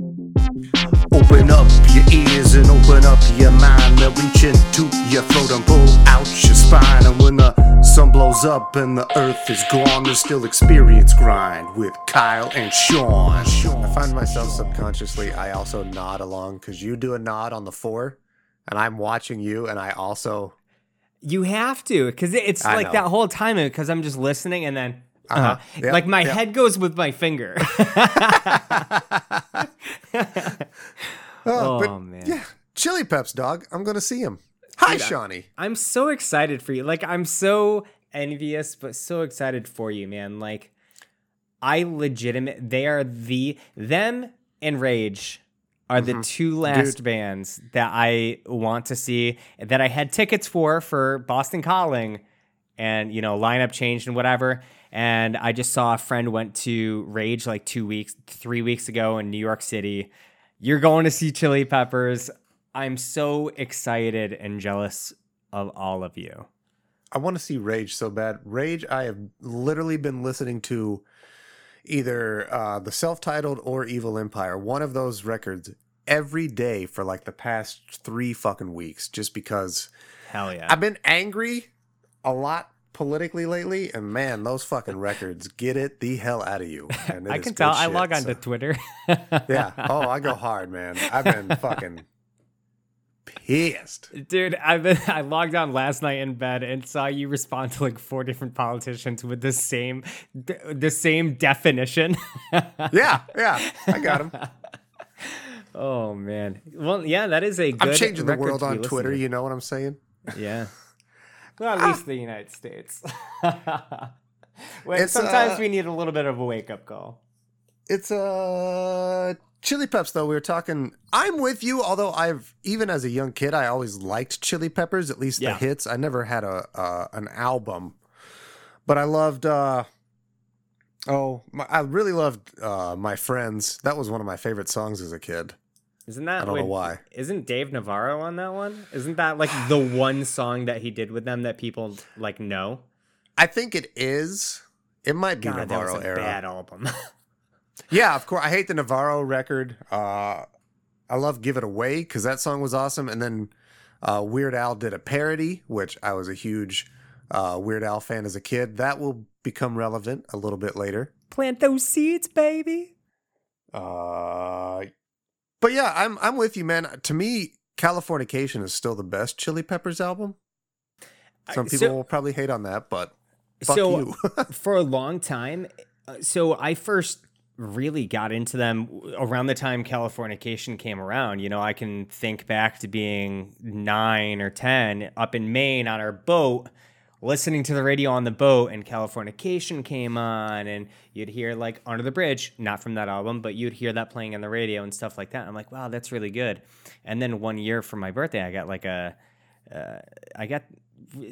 Open up your ears and open up your mind. They'll reach into your throat and pull out your spine. And when the sun blows up and the earth is gone, there's still experience grind with Kyle and Sean. I find myself subconsciously, I also nod along because you do a nod on the four, and I'm watching you, and I also. You have to, because it's I like know. that whole time, because I'm just listening, and then Uh-huh. uh, Yep, like my yep. head goes with my finger. Oh, Oh, man. Yeah, Chili Peps, dog. I'm gonna see him. Hi, Shawnee. I'm so excited for you. Like I'm so envious, but so excited for you, man. Like I legitimate they are the them and Rage are the two last Dude. bands that I want to see that I had tickets for for Boston Calling and you know lineup changed and whatever and I just saw a friend went to Rage like 2 weeks 3 weeks ago in New York City. You're going to see Chili Peppers. I'm so excited and jealous of all of you. I want to see Rage so bad. Rage, I have literally been listening to either uh, the self-titled or Evil Empire, one of those records, every day for like the past three fucking weeks, just because Hell yeah. I've been angry a lot politically lately, and man, those fucking records get it the hell out of you. And I can tell. I shit, log on so- to Twitter. Yeah. Oh, I go hard, man. I've been fucking pissed. Dude, I been, I logged on last night in bed and saw you respond to like four different politicians with the same the same definition. Yeah, yeah. I got him. oh man. Well, yeah, that is a good I'm changing the world on Twitter. You know what I'm saying? Yeah. Well, at least the United States. Wait, It's, sometimes uh, we need a little bit of a wake up call. It's uh Chili Peps though. We were talking. I'm with you. Although I've even as a young kid, I always liked Chili Peppers. At least Yeah. the hits. I never had a uh, an album, but I loved. uh Oh, my, I really loved uh my friends. That was one of my favorite songs as a kid. Isn't that I don't know why. Isn't Dave Navarro on that one? Isn't that like the one song that he did with them that people like know? I think it is. It might be God, that Navarro was a era. bad album. Yeah, of course. I hate the Navarro record. Uh, I love "Give It Away" because that song was awesome. And then uh, Weird Al did a parody, which I was a huge uh, Weird Al fan as a kid. That will become relevant a little bit later. Plant those seeds, baby. Uh, but yeah, I'm I'm with you, man. To me, Californication is still the best Chili Peppers album. Some people so- will probably hate on that, but fuck so you. for a long time, uh, so I first really got into them around the time Californication came around. You know, I can think back to being nine or 10 up in Maine on our boat, listening to the radio on the boat, and Californication came on, and you'd hear like Under the Bridge, not from that album, but you'd hear that playing on the radio and stuff like that. I'm like, wow, that's really good. And then one year for my birthday, I got like a, uh, I got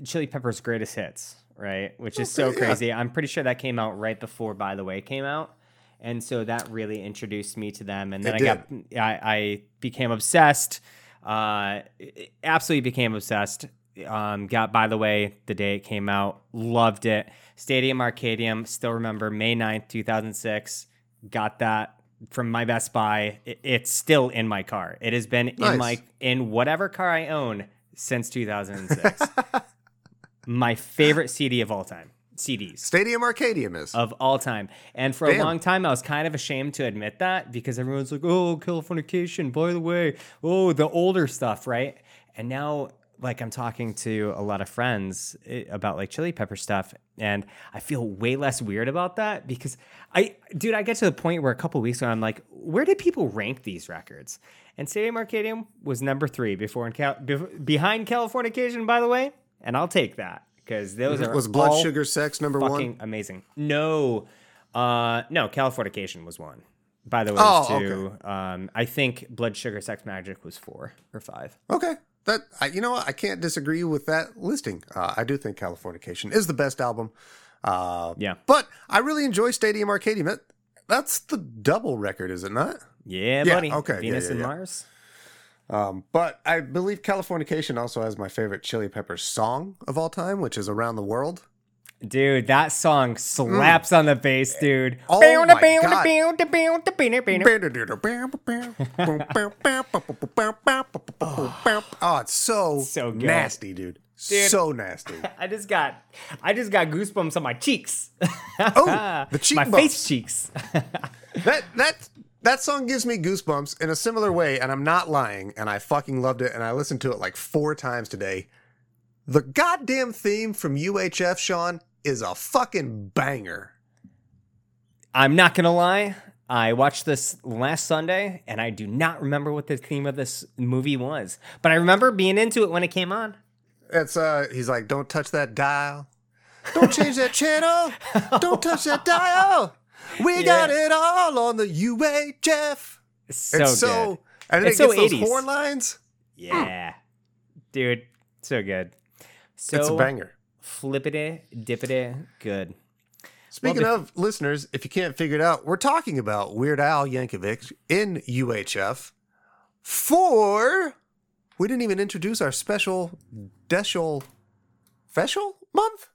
Chili Peppers' greatest hits, right? Which is so yeah. crazy. I'm pretty sure that came out right before By the Way came out. And so that really introduced me to them. And then It I got, I, I became obsessed, uh, absolutely became obsessed. Um, got By the Way the day it came out, loved it. Stadium Arcadium, still remember May 9th, 2006. Got that from my Best Buy. It- it's still in my car. It has been in my in whatever car I own since 2006. my favorite CD of all time. CDs Stadium Arcadium is. of all time. And for a long time, I was kind of ashamed to admit that because everyone's like, oh, Californication, by the way, oh, the older stuff, right? And now, like, I'm talking to a lot of friends eh, about like chili pepper stuff, and I feel way less weird about that because I, dude, I get to the point where a couple weeks ago, I'm like, where did people rank these records? And Stadium Arcadium was number three before in Cal- bef- behind Californication, by the way, and I'll take that because those are was Blood Sugar Sex number fucking one? amazing. No, uh, no, Californication was one. By the way, Oh, was two. Um, I think Blood Sugar Sex Magik was four or five. Okay. That I, you know what? I can't disagree with that listing. Uh, I do think Californication is the best album. Uh, Yeah. but I really enjoy Stadium Arcadium. That, that's the double record, is it not? Yeah, Yeah, buddy. okay, yeah, Venus yeah, and. Mars. Um, but I believe Californication also has my favorite Chili Peppers song of all time, which is "Around the World." Dude, that song slaps on the bass, dude. Oh my God. Oh, it's so, So good. nasty, dude. Dude. So nasty. I just got, I just got goosebumps on my cheeks. Oh, the cheek my bumps. face cheeks. That that that song gives me goosebumps in a similar way, and I'm not lying. And I fucking loved it, and I listened to it like four times today. The goddamn theme from UHF, Sean, is a fucking banger. I'm not gonna lie. I watched this last Sunday, and I do not remember what the theme of this movie was, but I remember being into it when it came on. It's uh, he's like, don't touch that dial, don't change that channel, don't touch that dial. We got it all on the UHF. So it's good. so, and then It's it gets so those 80s. horn lines. Yeah, dude, so good. So It's a banger. Flippity dippity good. Speaking Well, of listeners, if you can't figure it out, we're talking about Weird Al Yankovic in UHF for. We didn't even introduce our special Deschel Feshel month.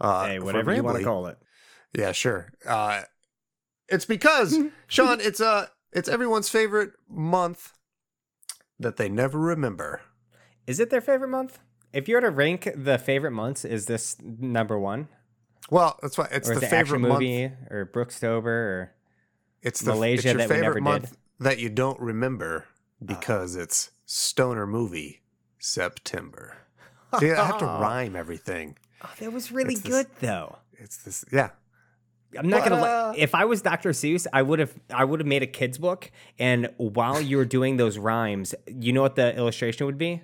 Uh, Hey, whatever you want to call it. Yeah, sure. Uh, it's because Sean, it's uh, it's everyone's favorite month that they never remember. Is it their favorite month? If you were to rank the favorite months, is this number one, Well, that's why it's or the it favorite action month. movie, or Brookstober, or It's the Malaysia it's that we favorite never month did? that you don't remember because it's stoner movie September. See, I have to rhyme everything. oh, that was really It's this- good though. It's this, yeah. I'm not gonna. Uh, Li- if I was Dr. Seuss, I would have. I would have made a kids book, and while you were doing those rhymes, you know what the illustration would be?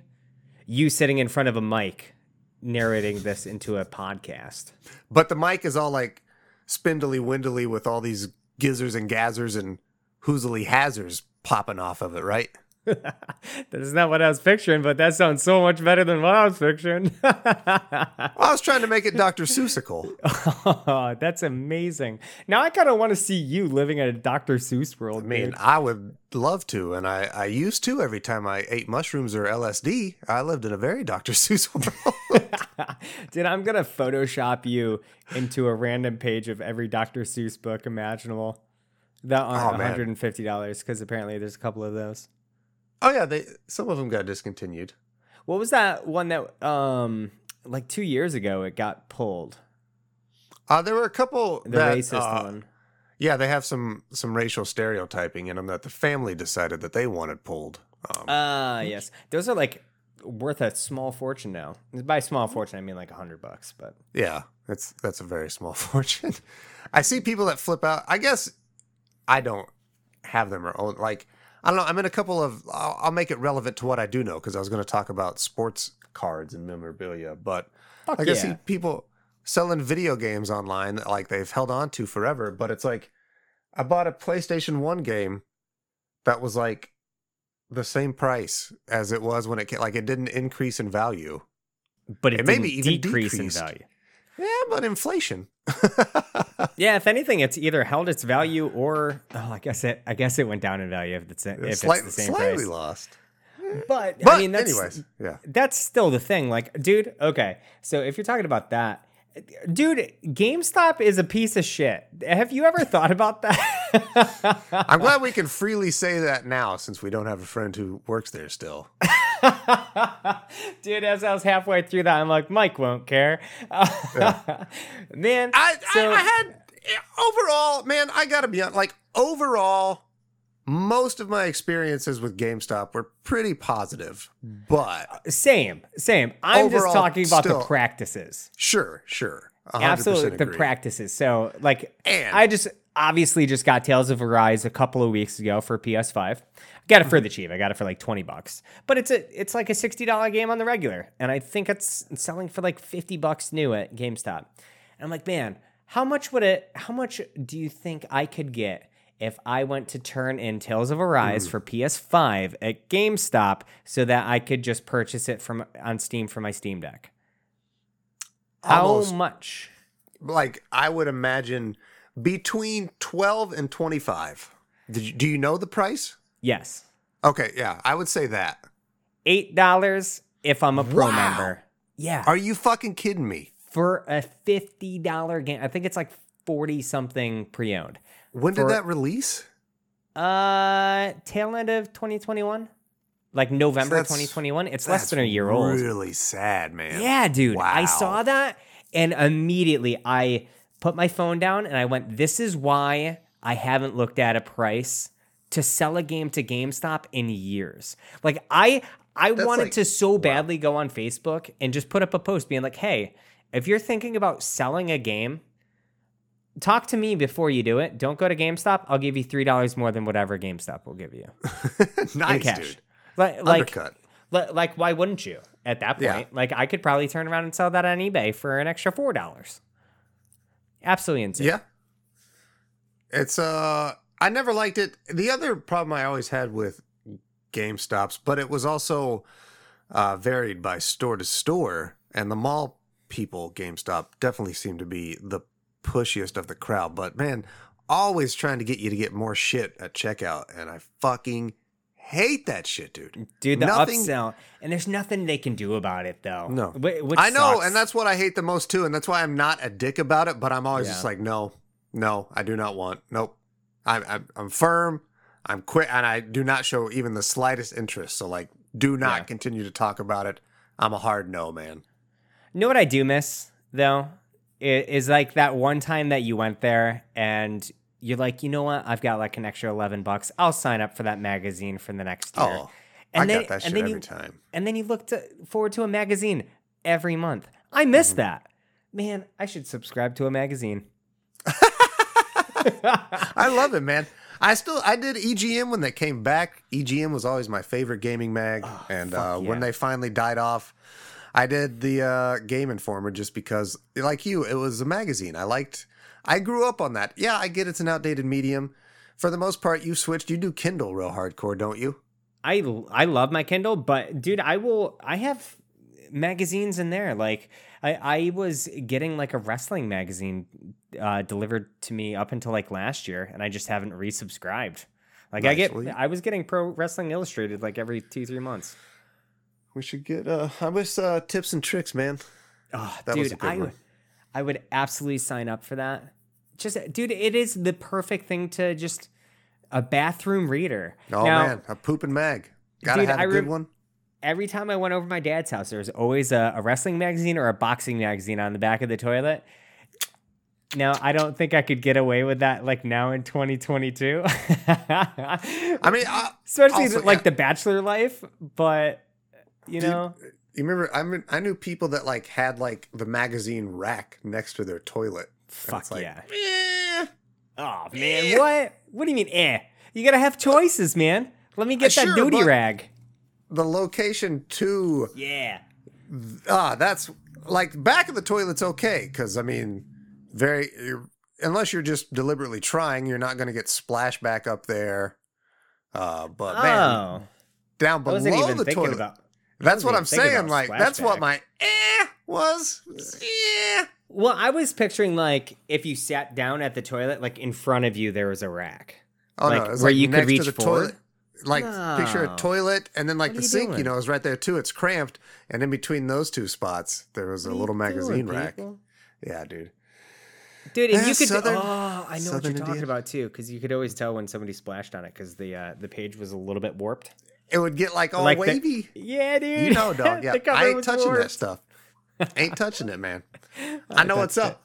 You sitting in front of a mic, narrating this into a podcast. But the mic is all like spindly windly with all these gizzers and gazzers and hoozily hazards popping off of it, right? that is not what I was picturing, but that sounds so much better than what I was picturing. I was trying to make it Dr. Seussical. oh, that's amazing. Now I kind of want to see you living in a Dr. Seuss world. I mean, dude. I would love to, and I, I used to every time I ate mushrooms or LSD. I lived in a very Dr. Seuss world. Dude, I'm gonna Photoshop you into a random page of every Dr. Seuss book imaginable. That oh, aren't Oh, $150 because apparently there's a couple of those. Oh yeah, they some of them got discontinued. What was that one that um like two years ago it got pulled? Uh, there were a couple The that, racist uh, one. Yeah, they have some some racial stereotyping in them that the family decided that they wanted pulled. Um, Ah, yes. Those are like worth a small fortune now. By small fortune, I mean like a hundred bucks, but yeah, that's that's a very small fortune. I see people that flip out. I guess I don't have them or own like I don't know. I'm in a couple of. I'll, I'll make it relevant to what I do know because I was going to talk about sports cards and memorabilia, but Fuck like I see people selling video games online that like they've held on to forever. But it's like I bought a PlayStation One game that was like the same price as it was when it came. Like it didn't increase in value. but it, It may didn't be even decrease in value. Yeah, but inflation. Yeah, if anything, it's either held its value or oh, I guess it I guess it went down in value if it's if Slight- it's the same slightly price. lost. But, But I mean, that's, anyways, yeah. that's still the thing. Like, dude, okay. So if you're talking about that, dude, GameStop is a piece of shit. Have you ever thought about that? I'm glad we can freely say that now since we don't have a friend who works there still. dude, as I was halfway through that, I'm like, Mike won't care. Man, I, so I, I had overall, man, I gotta be on like overall, most of my experiences with GameStop were pretty positive. But uh, same, same. I'm just talking about still, the practices. sure, sure. 100% Absolutely, the practices. So, like, And- I just obviously just got Tales of Arise a couple of weeks ago for PS5. I got it for Mm-hmm. the cheap. I got it for like twenty bucks, but it's a it's like a sixty dollar game on the regular, and I think it's selling for like fifty bucks new at GameStop. And I'm like, man, how much would it? How much do you think I could get? If I went to turn in Tales of Arise Mm. for PS5 at GameStop so that I could just purchase it from on Steam for my Steam Deck. How Almost. much? Like I would imagine between 12 and 25. Did you, do you know the price? Yes. Okay, yeah, I would say that. Eight dollars if I'm a pro Wow. member. Yeah. Are you fucking kidding me? for a fifty dollar game. I think it's like forty something pre owned. When did For- that release? Uh, tail end of 2021, like November That's- 2021. It's less than a year old. Really sad, man. Yeah, dude. I saw that and immediately I put my phone down and I went, This is why I haven't looked at a price to sell a game to GameStop in years. Like I I That's wanted like- to so badly go on Facebook and just put up a post being like, hey, if you're thinking about selling a game, talk to me before you do it. Don't go to GameStop. I'll give you three dollars more than whatever GameStop will give you in nice, cash. dude. Like, like Undercut. Li- Like, why wouldn't you at that point? Yeah. Like, I could probably turn around and sell that on eBay for an extra four dollars. Absolutely insane. Yeah. It's uh I never liked it. The other problem I always had with GameStops, but it was also uh varied by store to store and the mall people GameStop definitely seemed to be the pushiest of the crowd, but man, always trying to get you to get more shit at checkout and I fucking hate that shit, dude. dude, the Nothing- upsell, and there's nothing they can do about it though. No. Wh- which I know, sucks. and that's what I hate the most too, and that's why I'm not a dick about it. But I'm always just like, no, no, I do not want. Nope, I'm I'm, I'm firm. I'm quick, and I do not show even the slightest interest. So like, do not Yeah. continue to talk about it. I'm a hard no, man. You know what I do miss though I- is like that one time that you went there and you're like, you know what? I've got like an extra eleven bucks. I'll sign up for that magazine for the next year. Oh, and I then, got that and shit every you, time. And then you look to, forward to a magazine every month. I miss Mm-hmm. that. Man, I should subscribe to a magazine. I love it, man. I still I did EGM when they came back. EGM was always my favorite gaming mag, and uh, Oh, fuck when they finally died off, I did the uh, Game Informer just because, like you, it was a magazine. I liked. I grew up on that. Yeah, I get it's an outdated medium. For the most part, you switched. You do Kindle real hardcore, don't you? I I love my Kindle, but dude, I will. I have magazines in there. Like I I was getting like a wrestling magazine uh, delivered to me up until like last year, and I just haven't resubscribed. Like I get, Well, I was getting Pro Wrestling Illustrated like every two three months. We should get. uh I wish uh, tips and tricks, man. Oh, That dude, was a good I one. I would absolutely sign up for that. Just, dude, it is the perfect thing to just a bathroom reader. Oh Now, man, a pooping mag. Gotta Dude, have a I good one. every time I went over to my dad's house, there was always a, a wrestling magazine or a boxing magazine on the back of the toilet. Now, I don't think I could get away with that like now in 2022. I mean, uh, especially also, like yeah. the bachelor life, but you Dude, know, You remember? I mean, I knew people that like had like the magazine rack next to their toilet. Fuck like, yeah. eh. Oh man, what? What do you mean eh? You got to have choices, man. Let me get Uh, that sure, duty rag. The location too. Yeah. Ah, that's like back of the toilet's okay because I mean, very you're, unless you're just deliberately trying, you're not going to get splashback up there. Uh, but man, Oh, down I below the thinking toilet. about. That's what I'm saying. about Like that's what my eh was. Yeah. Well, I was picturing like if you sat down at the toilet, like in front of you, there was a rack. Oh Like, no, where like you could reach to the forward? toilet. Like picture a toilet and then like What the you sink, you know, is right there too. It's cramped, and in between those two spots, there was a little magazine rack. Yeah, dude. Dude, and Eh, you could. Southern- oh, I know what you're talking Indian. about too, because you could always tell when somebody splashed on it because the uh, the page was a little bit warped. It would get like all Like the- wavy. Yeah, dude. You know, dog. Yeah, I ain't touching that warped. stuff. Ain't touching it, man. I know what's up.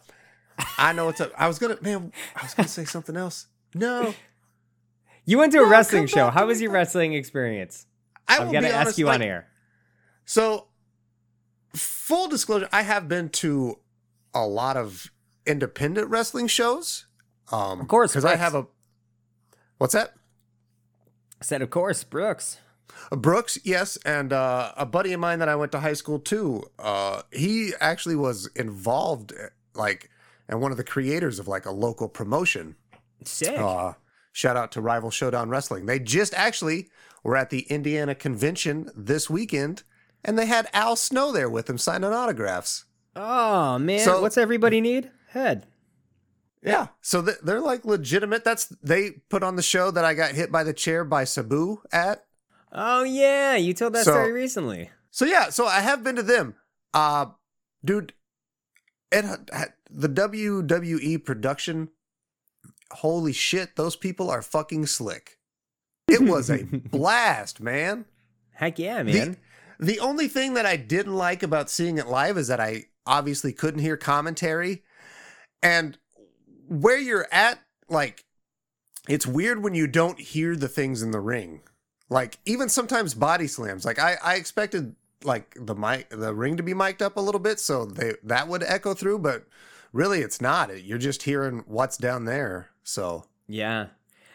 I know what's up. I was gonna, man. I was gonna say something else. No, You went to a wrestling show. How was your wrestling experience? I I've will got to be ask you like, on air. So, full disclosure, I have been to a lot of independent wrestling shows. Um, Of course, because I have a. What's that? I said, of course, Brooks. Uh, Brooks, yes, and uh, a buddy of mine that I went to high school too. Uh, he actually was involved, uh, like, and one of the creators of like a local promotion. Sick. Uh, shout out to Rival Showdown Wrestling. They just actually were at the Indiana convention this weekend, and they had Al Snow there with them signing autographs. oh man, so- what's everybody need? Head. Yeah, so they're like legitimate. That's they put on the show that I got hit by the chair by Sabu at. Oh yeah, you told that So- story recently. So yeah, so I have been to them. Uh dude, it the WWE production. Holy shit, those people are fucking slick. It was a blast, man. Heck yeah, man. The, the only thing that I didn't like about seeing it live is that I obviously couldn't hear commentary. And where you're at, like, it's weird when you don't hear the things in the ring. Like, even sometimes body slams. Like, I, I expected like the mic the ring to be mic'd up a little bit so they that would echo through but really it's not. You're just hearing what's down there so. Yeah.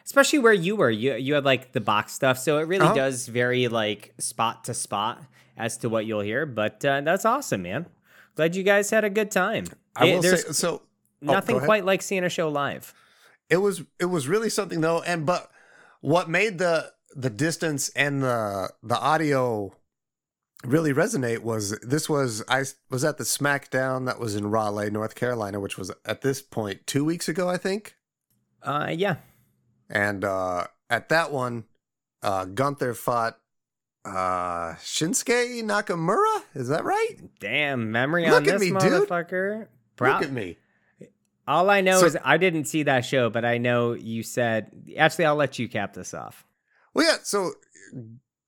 Especially where you were. You you had like the box stuff so it really uh-huh. does vary like spot to spot as to what you'll hear but uh, that's awesome man. Glad you guys had a good time. I it, will say, so oh, nothing quite like seeing a show live. It was it was really something though and but what made the the distance and the the audio really resonate was this was I was at the SmackDown that was in Raleigh, North Carolina, which was at this point two weeks ago, I think. Uh, yeah. And uh, at that one, uh, Gunther fought uh, Shinsuke Nakamura. Is that right? Damn, memory Look on this me, motherfucker. Dude. Pro- Look at me. All I know so, is I didn't see that show, but I know you said. Actually, I'll let you cap this off. Well, yeah. So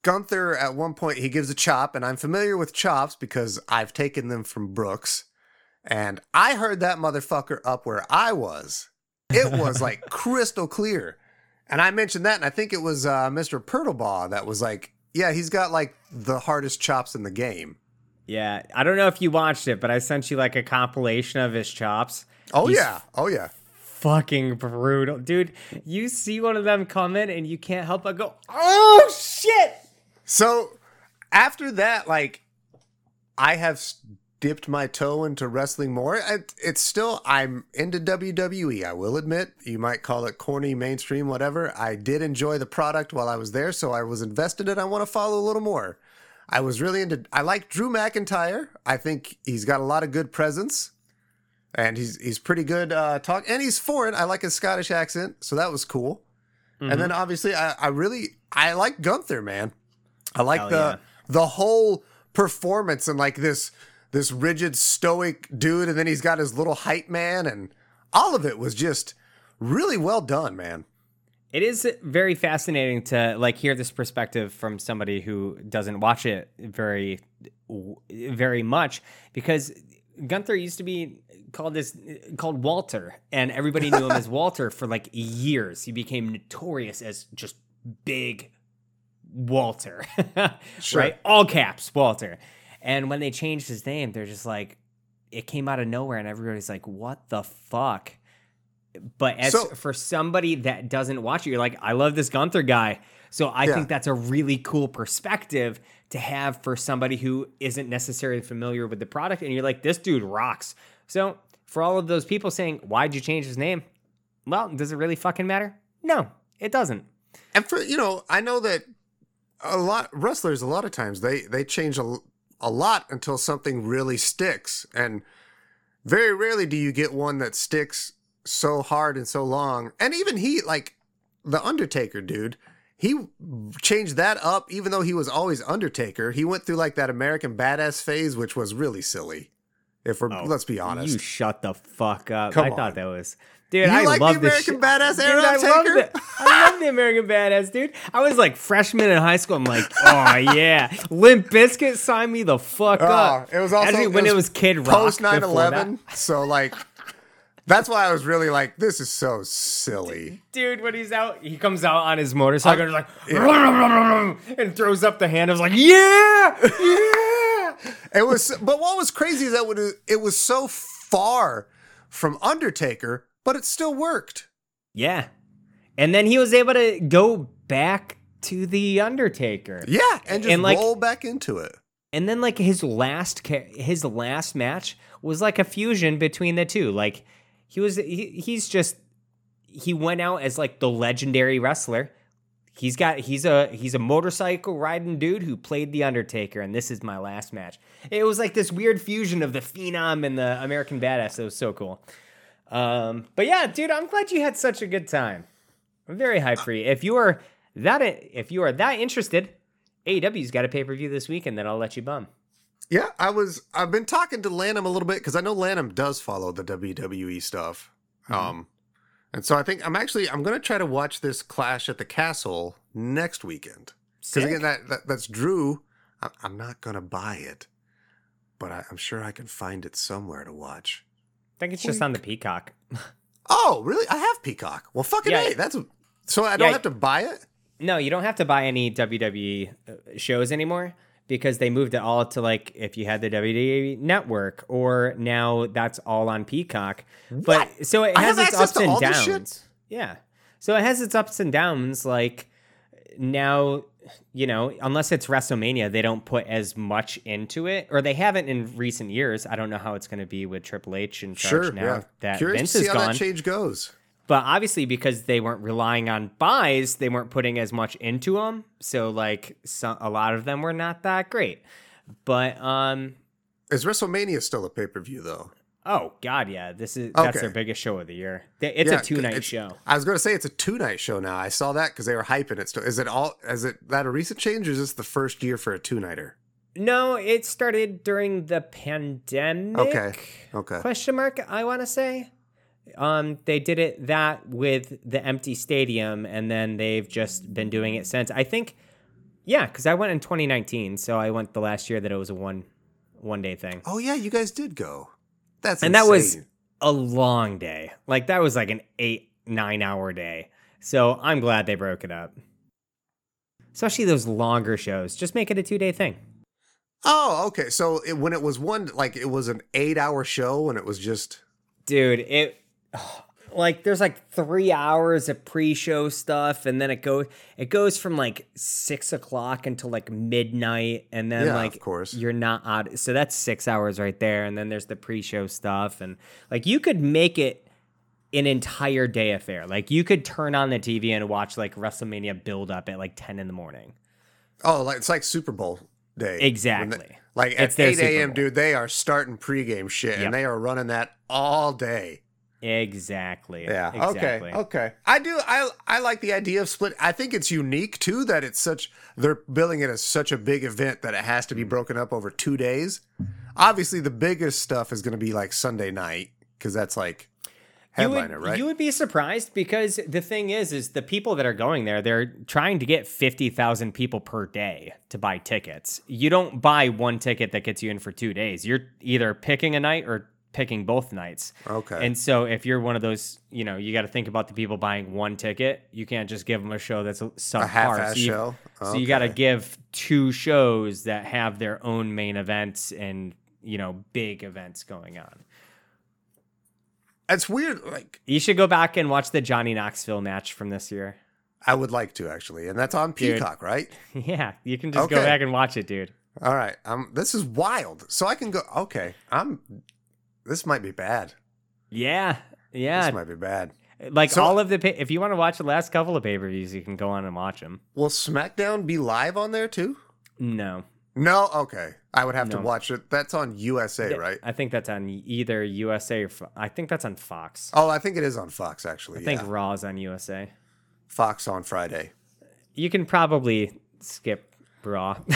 Gunther at one point he gives a chop, and I'm familiar with chops because I've taken them from Brooks, and I heard that motherfucker up where I was. It was like crystal clear, and I mentioned that, and I think it was uh, Mr. Purtlebaugh that was like, "Yeah, he's got like the hardest chops in the game." Yeah, I don't know if you watched it, but I sent you like a compilation of his chops. Oh he's yeah, oh yeah fucking brutal. Dude, you see one of them coming and you can't help but go, oh shit! So after that, like, I have dipped my toe into wrestling more. It's still, I'm into WWE, I will admit. You might call it corny, mainstream, whatever. I did enjoy the product while I was there, so I was invested in I want to follow a little more. I was really into, I like Drew McIntyre. I think he's got a lot of good presence. And he's he's pretty good uh, talk, and he's foreign. I like his Scottish accent, so that was cool. Mm-hmm. And then obviously, I, I really I like Gunther, man. I like Hell the yeah. the whole performance and like this this rigid stoic dude and then he's got his little hype man and all of it was just really well done, man. It is very fascinating to like hear this perspective from somebody who doesn't watch it very very much because Gunther used to be called this called Walter and everybody knew him as Walter for like years. He became notorious as just big Walter, sure. right? All caps, Walter. And when they changed his name, they're just like, it came out of nowhere, and everybody's like, what the fuck? But as so, for somebody that doesn't watch it, you're like, I love this Gunther guy. So I yeah. think that's a really cool perspective to have for somebody who isn't necessarily familiar with the product. And you're like, this dude rocks. So for all of those people saying, why'd you change his name? Well, does it really fucking matter? No, it doesn't. And for, you know, I know that a lot wrestlers a lot of times they they change a, a lot until something really sticks and very rarely do you get one that sticks so hard and so long and even he like the undertaker dude he changed that up even though he was always undertaker he went through like that american badass phase which was really silly if we're oh, let's be honest you shut the fuck up Come i on. thought that was Dude, you I like love the American sh- Badass era dude, I Taker? I love the American Badass, dude. I was like freshman in high school. I'm like, oh yeah, Limp Bizkit signed me the fuck oh, up. It was also Actually, when it was, it was Kid Rock post 9/11. So like, that's why I was really like, this is so silly, dude. When he's out, he comes out on his motorcycle and like, yeah. and throws up the hand. I was like, yeah, yeah. It was, but what was crazy is that it was so far from Undertaker but it still worked. Yeah. And then he was able to go back to the Undertaker. Yeah, and just and like, roll back into it. And then like his last his last match was like a fusion between the two. Like he was he, he's just he went out as like the legendary wrestler. He's got he's a he's a motorcycle riding dude who played the Undertaker, and this is my last match. It was like this weird fusion of the Phenom and the American Badass. It was so cool. Um, but yeah, dude, I'm glad you had such a good time. I'm very hyped for you. If you are that if you are that interested, AEW's got a pay per view this weekend that I'll let you bum. Yeah, I was. I've been talking to Lanham a little bit because I know Lanham does follow the WWE stuff. Um, and so I think I'm actually I'm gonna try to watch this Clash at the Castle next weekend. Because again, that, that that's Drew. I, I'm not gonna buy it, but I, I'm sure I can find it somewhere to watch. I think it's just on the Peacock. Oh, really? I have Peacock. Well, fucking Yeah. hey, that's so I don't Yeah. have to buy it. No, you don't have to buy any WWE uh, shows anymore because they moved it all to like if you had the WWE network or now that's all on Peacock. But so it has its ups and all this shit? downs. Yeah. So it has its ups and downs like now you know, unless it's WrestleMania, they don't put as much into it, or they haven't in recent years. I don't know how it's going to be with Triple H in charge Sure. now yeah. that Curious Vince to see is how gone. that change goes. But obviously, because they weren't relying on buys, they weren't putting as much into them. So, like, some, a lot of them were not that great. But, um, Is WrestleMania still a pay per view though? oh god, yeah, this is that's Okay. their biggest show of the year. It's Yeah, a two night show. I was going to say it's a two night show now. I saw that because they were hyping it. Still, is it all? Is it that a recent change, or is this the first year for a two nighter? No, it started during the pandemic. Okay. Okay. Question mark? I want to say. Um, they did it that with the empty stadium, and then they've just been doing it since. I think, yeah, because I went in 2019, so I went the last year that it was a one one day thing. Oh yeah, you guys did go. That's and that was a long day. Like that was like an eight nine hour day. So I'm glad they broke it up. Especially those longer shows. Just make it a two day thing. Oh, okay. So it, when it was one, like it was an eight hour show, and it was just Dude, it like there's like three hours of pre-show stuff, and then it goes it goes from like six o'clock until like midnight, and then Yeah, of course. you're not out. So that's six hours right there, and then there's the pre-show stuff, and like you could make it an entire day affair. Like you could turn on the TV and watch like WrestleMania build up at like ten in the morning. oh, like it's like Super Bowl day. Exactly. they- like at their eight a.m., dude, they are starting pregame shit, Yep. and they are running that all day. Exactly. Yeah. Exactly. Okay. Okay. I do. I I like the idea of split. I think it's unique too that it's such. They're billing it as such a big event that it has to be mm. broken up over two days. Obviously, the biggest stuff is going to be like Sunday night because that's like You would, headliner, right? you would be surprised because the thing is, is the people that are going there, they're trying to get 50,000 people per day to buy tickets. You don't buy one ticket that gets you in for two days. You're either picking a night or picking both nights. Okay. And so if you're one of those, you know, you got to think about the people buying one ticket. You can't just give them a show that's a subpar. half-ass so you, show? So you got to give two shows that have their own main events and, you know, big events going on. It's weird. Like You should go back and watch the Johnny Knoxville match from this year. I would like to actually, and that's on Dude. Peacock, right? Yeah, you can just go back and watch it, dude. All right. Um, this is wild. So I can go. Okay. I'm. This might be bad. Yeah, yeah. This might be bad. like So- all of the, pay- if you want to watch the last couple of pay per views, you can go on and watch them. Will SmackDown be live on there too? No, No. Okay. I would have to watch it. That's on USA, right? I think that's on either USA or Fo- I think that's on Fox. Oh, I think it is on Fox actually. I think yeah. Raw is on USA. Fox on Friday. You can probably skip Raw.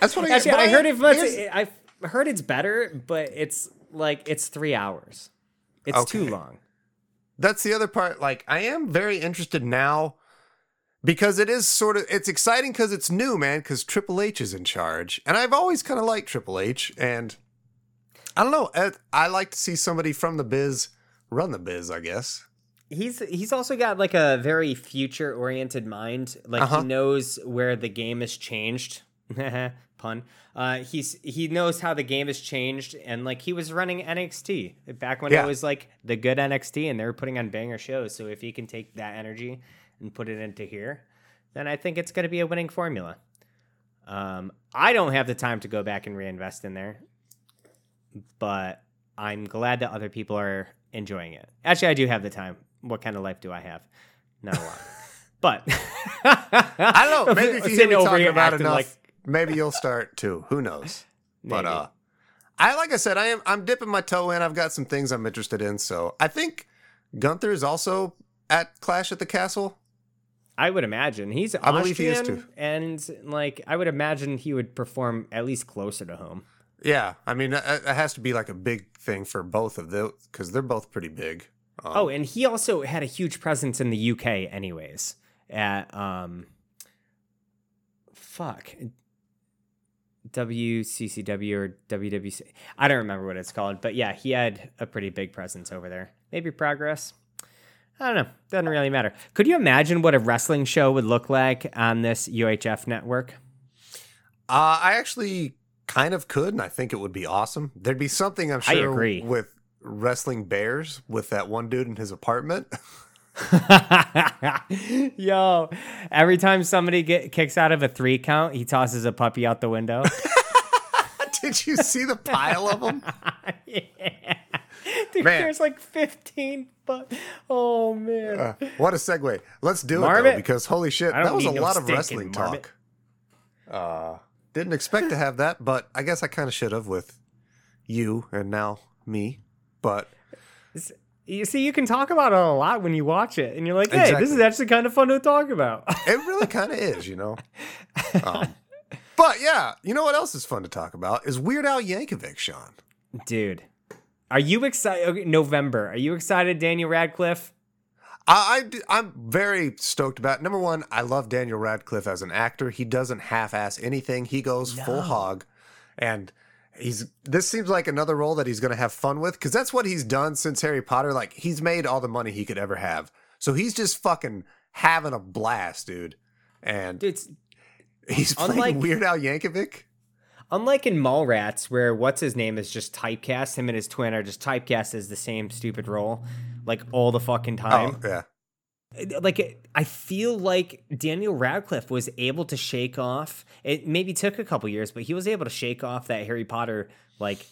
That's what I Actually, but I heard it. Here's- I heard it's better, but it's like it's three hours. It's too long. That's the other part. Like, I am very interested now because it is sort of it's exciting because it's new, man. Because Triple H is in charge, and I've always kind of liked Triple H, and I don't know. I, I like to see somebody from the biz run the biz. I guess. He's he's also got like a very future oriented mind. Like Uh-huh. he knows where the game has changed. Pun. Uh, he's he knows how the game has changed, and like he was running NXT back when Yeah. it was like the good NXT, and they were putting on banger shows. So if he can take that energy and put it into here, then I think it's going to be a winning formula. Um, I don't have the time to go back and reinvest in there, but I'm glad that other people are enjoying it. Actually, I do have the time. What kind of life do I have? Not a lot. But I don't know. Maybe if you hear me talking about enough, like- maybe you'll start too. Who knows? But uh, I like I said, I am I'm dipping my toe in. I've got some things I'm interested in. So I think Gunther is also at Clash at the Castle. I would imagine he's I believe he is, too. and like I would imagine he would perform at least closer to home. Yeah, I mean, it it has to be like a big thing for both of them because they're both pretty big. Um, Oh, and he also had a huge presence in the UK, anyways. At um, fuck, WCCW or WWC. I don't remember what it's called, but yeah, he had a pretty big presence over there. Maybe Progress. I don't know. Doesn't really matter. Could you imagine what a wrestling show would look like on this UHF network? Uh, I actually kind of could, and I think it would be awesome. There'd be something I'm I sure agree. with wrestling bears with that one dude in his apartment. Yo, every time somebody get, kicks out of a three count, he tosses a puppy out the window. Did you see the pile of them? yeah. Dude, Man. there's like 15, but oh man. Uh, what a segue. Let's do it though, because holy shit, that was a no lot of wrestling talk. Uh, didn't expect to have that, but I guess I kind of should have with you and now me. But you see, you can talk about it a lot when you watch it, and you're like, hey, this is actually kind of fun to talk about. it really kind of is, you know. Um, but yeah, you know what else is fun to talk about is Weird Al Yankovic, Sean. Dude, are you excited? Okay, November. Are you excited, Daniel Radcliffe? I, I am very stoked about. Number one, I love Daniel Radcliffe as an actor. He doesn't half-ass anything. He goes full hog, and he's. This seems like another role that he's going to have fun with because that's what he's done since Harry Potter. Like he's made all the money he could ever have, so he's just fucking having a blast, dude. And it's he's playing unlike- Weird Al Yankovic. unlike in Mallrats, where what's his name is just typecast, him and his twin are just typecast as the same stupid role, like all the fucking oh, time. Oh yeah, Uh, like I feel like Daniel Radcliffe was able to shake off. It maybe took a couple years, but he was able to shake off that Harry Potter like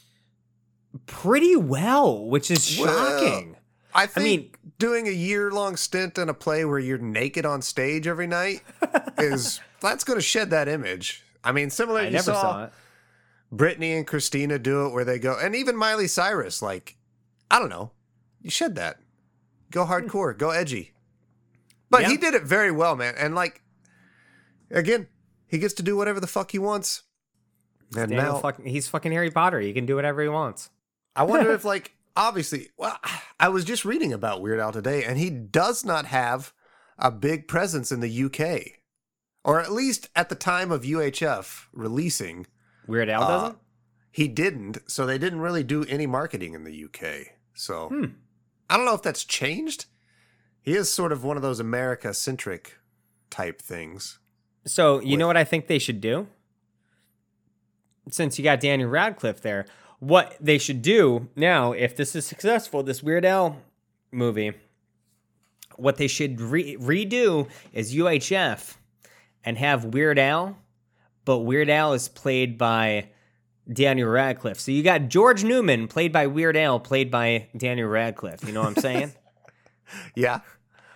pretty well, which is Well, shocking. I think mean- doing a year long stint in a play where you're naked on stage every night is that's going to shed that image. I mean, similar. I you saw, saw it. Britney and Christina do it where they go, and even Miley Cyrus. Like, I don't know, you shed that. Go hmm. hardcore, go edgy. But he did it very well, man. And like, again, he gets to do whatever the fuck he wants. And Daniel now, fucking, he's fucking Harry Potter. He can do whatever he wants. I wonder if, like, obviously, well, I was just reading about Weird Al today, and he does not have a big presence in the UK, or at least at the time of UHF releasing, Weird Al Uh, doesn't. he didn't. So they didn't really do any marketing in the UK. So Hmm. I don't know if that's changed. He is sort of one of those America centric type things. So you with- know what I think they should do? Since you got Daniel Radcliffe there, what they should do now, if this is successful, this Weird Al movie, what they should re- redo is UHF and have Weird Al, but Weird Al is played by Daniel Radcliffe. So you got George Newman played by Weird Al, played by Daniel Radcliffe. You know what I'm saying? Yeah.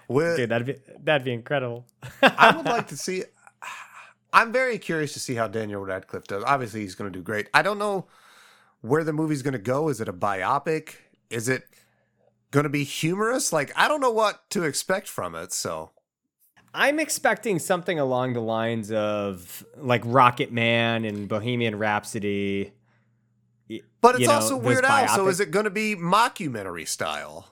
With, Dude, that'd be that'd be incredible. I would like to see. I'm very curious to see how Daniel Radcliffe does. Obviously, he's going to do great. I don't know where the movie's going to go. Is it a biopic? Is it going to be humorous? Like, I don't know what to expect from it. So, I'm expecting something along the lines of like Rocketman and Bohemian Rhapsody. But it's you know, also Weird Al. So, is it going to be mockumentary style?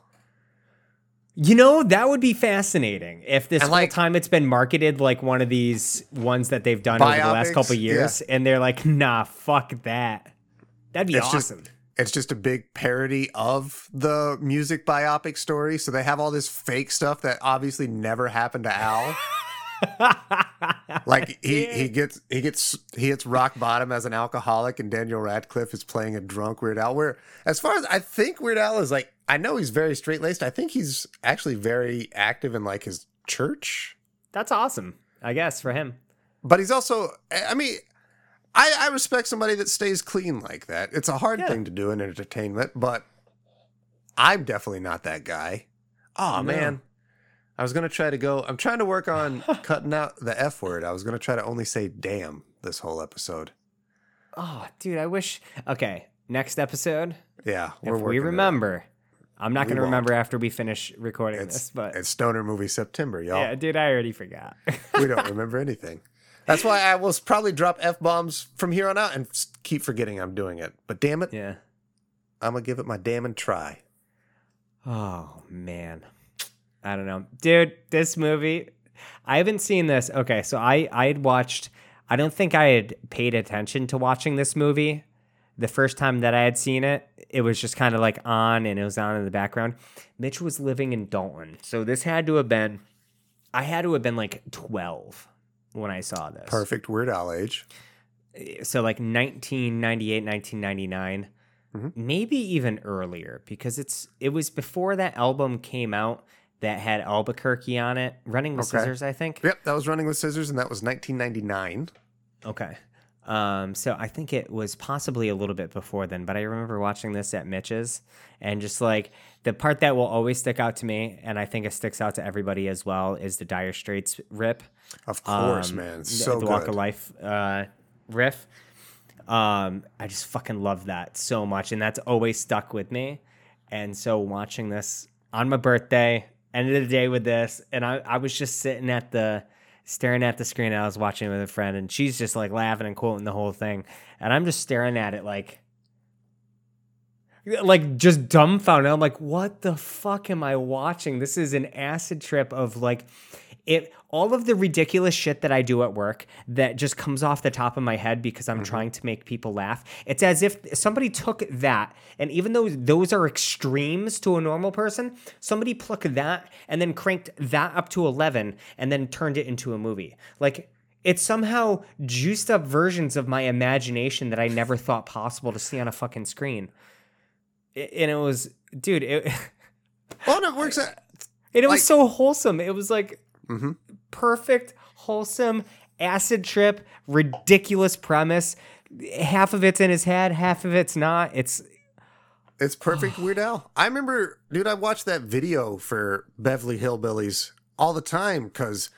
You know, that would be fascinating if this And, whole like- time it's been marketed like one of these ones that they've done over the last Biopics? couple years, and they're like, nah, fuck that. That'd be It's just- awesome. It's just a big parody of the music biopic story. So they have all this fake stuff that obviously never happened to Al. like he he gets he gets he hits rock bottom as an alcoholic, and Daniel Radcliffe is playing a drunk Weird Al. Where as far as I think Weird Al is like, I know he's very straight laced. I think he's actually very active in like his church, That's awesome, I guess, for him. but he's also. I mean. I, I respect somebody that stays clean like that. It's a hard Yeah. thing to do in entertainment, but I'm definitely not that guy. Oh No. man. I was gonna try to go I'm trying to work on cutting out the F word. I was gonna try to only say damn this whole episode. Oh, dude, I wish. Okay, next episode, Yeah, if we're we it out. remember, I'm not going to remember after we finish recording It's this, but it's Stoner Movie September, y'all. yeah, dude, I already forgot. we don't remember anything. That's why I will probably drop f bombs from here on out and keep forgetting I'm doing it. But damn it, yeah. I'm gonna give it my damn and try. Oh man. I don't know. Dude, this movie I haven't seen this. Okay, so I I had watched I don't think I had paid attention to watching this movie. The first time that I had seen it, it was just kind of like on and it was on in the background. Mitch was living in Dalton. So this had to have been I had to have been like 12 when I saw this. Perfect Weird Al age. so like 1998 1999 Mhm. maybe even earlier because it's it was before that album came out that had albuquerque on it running with Okay. scissors i think Yep, that was Running with Scissors, and that was 1999. okay um so i think it was possibly a little bit before then but i remember watching this at mitch's and just like the part that will always stick out to me and i think it sticks out to everybody as well is the dire straits rip Of course, um, man. the- So the good. Walk of Life uh, riff. Um, I just fucking love that so much, and that's always stuck with me. And so watching this on my birthday, end of the day with this, and I, I was just sitting at the staring at the screen. I was watching it with a friend, and she's just like laughing and quoting the whole thing, and I'm just staring at it like. Like just dumbfounded. I'm like, what the fuck am I watching? This is an acid trip of like it all of the ridiculous shit that I do at work that just comes off the top of my head because I'm mm-hmm. trying to make people laugh. It's as if somebody took that, and even though those are extremes to a normal person, somebody plucked that and then cranked that up to 11 and then turned it into a movie. Like, it's somehow juiced up versions of my imagination that I never thought possible to see on a fucking screen. And it was, dude, it, Oh no, it works. Out. and it was so wholesome. It was like, Mhm. perfect, wholesome acid trip, ridiculous premise. Half of it's in his head, half of it's not. It's It's perfect Weird Al. I remember, dude, I watched that video for Beverly Hillbillies all the time because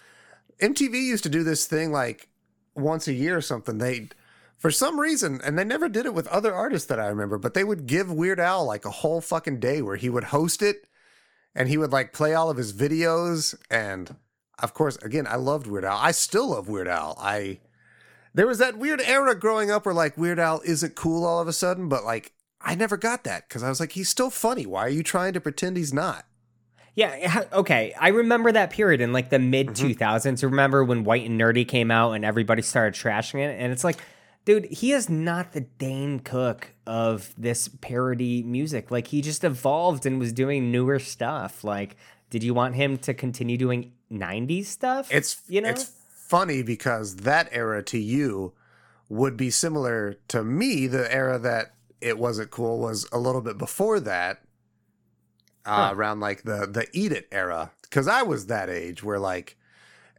MTV used to do this thing like once a year or something. They, for some reason, and they never did it with other artists that I remember, but they would give Weird Al like a whole fucking day where he would host it and he would like play all of his videos. And of course, again, I loved Weird Al. I still love Weird Al. I, there was that weird era growing up where like Weird Al isn't cool all of a sudden, but like I never got that because I was like, he's still funny. Why are you trying to pretend he's not? yeah, okay. I remember that period in like the mid mm-hmm. 2000s. Remember when White and Nerdy came out and everybody started trashing it? And it's like, dude, he is not the Dane Cook of this parody music. Like, he just evolved and was doing newer stuff. Like, did you want him to continue doing 90s stuff? It's you know? it's funny because that era to you would be similar to me. The era that it wasn't cool was a little bit before that, uh, Huh. around like the the Eat It era. Because I was that age where like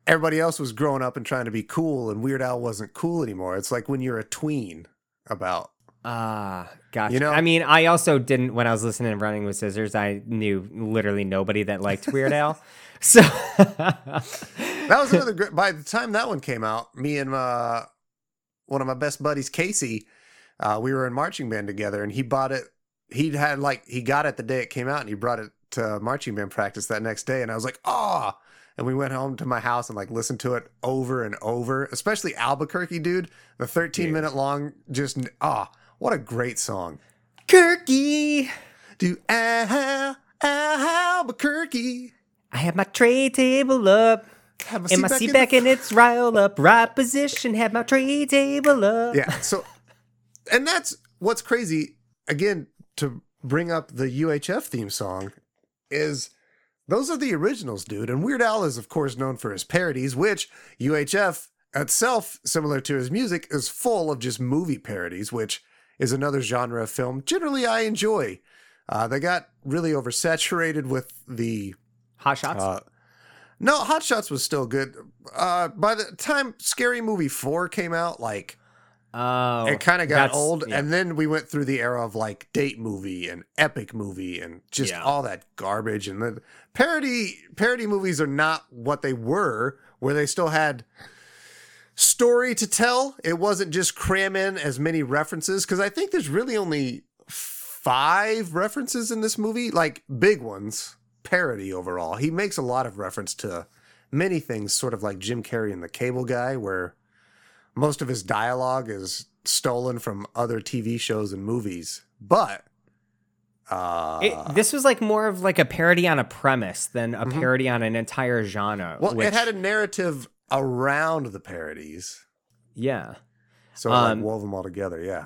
everybody else was growing up and trying to be cool, and Weird Al wasn't cool anymore. It's like when you're a tween about Ah, gotcha. You know- I mean, I also didn't when I was listening to Running with Scissors. I knew literally nobody that liked Weird Al. So that was another great. By the time that one came out, me and uh, one of my best buddies, Casey, uh, we were in marching band together, and he bought it. He had like he got it the day it came out, and he brought it to marching band practice that next day, and I was like, oh. And we went home to my house and like listened to it over and over, especially Albuquerque, dude. The 13 minute long, just ah, what a great song. Kirky, Do Al, Albuquerque. I have my tray table up Have a and my seat seat back back and it's riled up. Right position, have my tray table up. yeah so and that's what's crazy again to bring up the uhf theme song is those are the originals dude and weird al is of course known for his parodies which uhf itself similar to his music is full of just movie parodies which is another genre of film generally i enjoy uh, they got really oversaturated with the Hot shots. uh, no, Hot Shots was still good. Uh, by the time Scary Movie 4 came out, like, oh, it kind of got old. yeah. And then we went through the era of like date movie and epic movie and just Yeah. all that garbage. And the parody parody movies are not what they were, where they still had story to tell. It wasn't just cram in as many references because I think there's really only five references in this movie, like big ones, parody overall. He makes a lot of reference to many things, sort of like Jim Carrey in The Cable Guy, where most of his dialogue is stolen from other TV shows and movies. But uh, It, this was like more of like a parody on a premise than a parody on an entire genre. well, which, it had a narrative around the parodies, yeah. so it Um, like wove them all together. Yeah.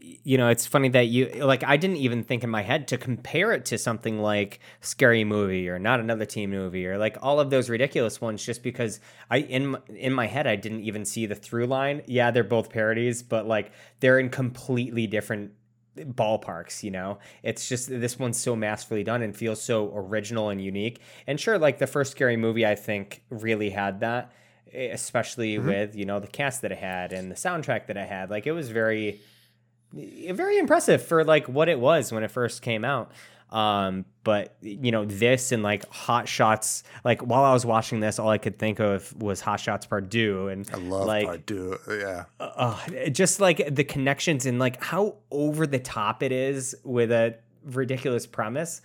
You know, it's funny that you like. I didn't even think in my head to compare it to something like Scary Movie or Not Another Teen Movie or like all of those ridiculous ones, just because I in my- in my head I didn't even see the through line. Yeah, they're both parodies, but like they're in completely different ballparks. You know, it's just this one's so masterfully done and feels so original and unique. And sure, like the first Scary Movie, I think really had that. Especially mm-hmm. with you know the cast that it had and the soundtrack that it had, like it was very very impressive for like what it was when it first came out. Um, but you know, this and like Hot Shots, like while I was watching this, all I could think of was Hot Shots Part Deux, and I love like part two. Yeah. uh, just like the connections and like how over the top it is with a ridiculous premise.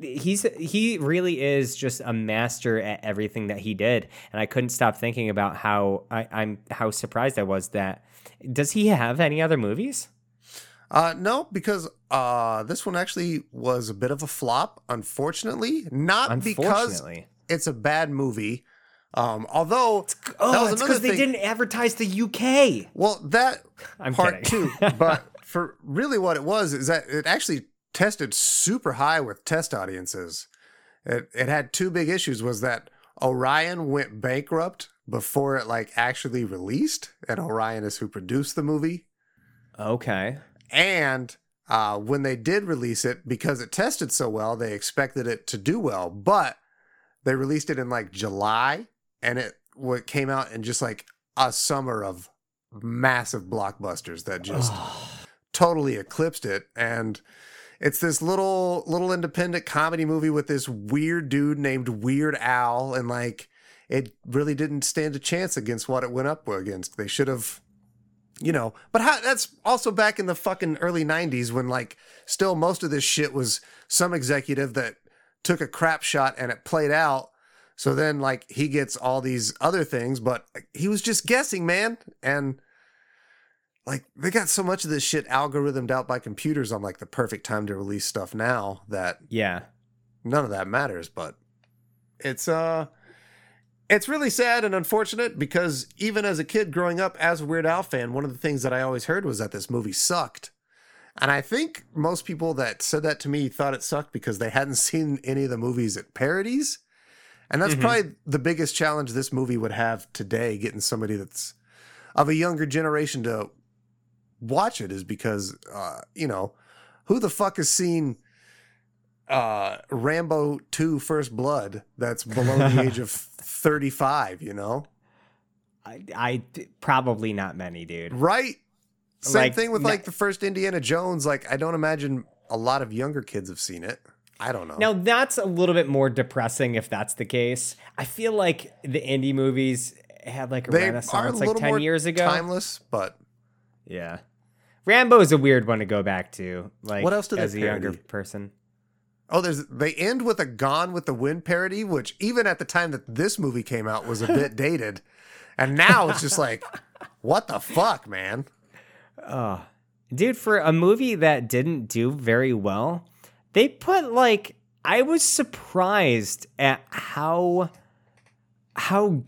He's he really is just a master at everything that he did, and I couldn't stop thinking about how I, I'm how surprised I was that. Does he have any other movies? Uh, no, because uh, this one actually was a bit of a flop, unfortunately. Not because it's a bad movie. Um, although that oh, was it's because they didn't advertise the UK. Well, that I'm part kidding. two, but for really what it was is that it actually tested super high with test audiences. It it had two big issues. Was that Orion went bankrupt before it like actually released, and Orion is who produced the movie. Okay. And uh, when they did release it, because it tested so well, they expected it to do well. But they released it in like July, and it what came out in just like a summer of massive blockbusters that just totally eclipsed it. And it's this little little independent comedy movie with this weird dude named Weird Al, and like it really didn't stand a chance against what it went up against. They should have you know but how, that's also back in the fucking early 90s when like still most of this shit was some executive that took a crap shot and it played out so then like he gets all these other things but he was just guessing man and like they got so much of this shit algorithmed out by computers on like the perfect time to release stuff now that Yeah. none of that matters but it's uh it's really sad and unfortunate because even as a kid growing up as a Weird Al fan, one of the things that I always heard was that this movie sucked. And I think most people that said that to me thought it sucked because they hadn't seen any of the movies it parodies. And that's Mhm. probably the biggest challenge this movie would have today, getting somebody that's of a younger generation to watch it, is because, uh, you know, who the fuck has seen uh Rambo 2 First Blood that's below the age of 35, you know? I, I probably not many, dude. Right? Same Like, thing with like the first Indiana Jones. Like, I don't imagine a lot of younger kids have seen it. I don't know. Now that's a little bit more depressing if that's the case. I feel like the Indy movies had like a they are a renaissance like ten more years ago. timeless, but Yeah, Rambo is a weird one to go back to. Like What else do they as a younger person? Oh, there's they end with a Gone with the Wind parody, which even at the time that this movie came out was a bit dated, and now it's just like, what the fuck, man? Oh, dude, for a movie that didn't do very well, they put like I was surprised at how how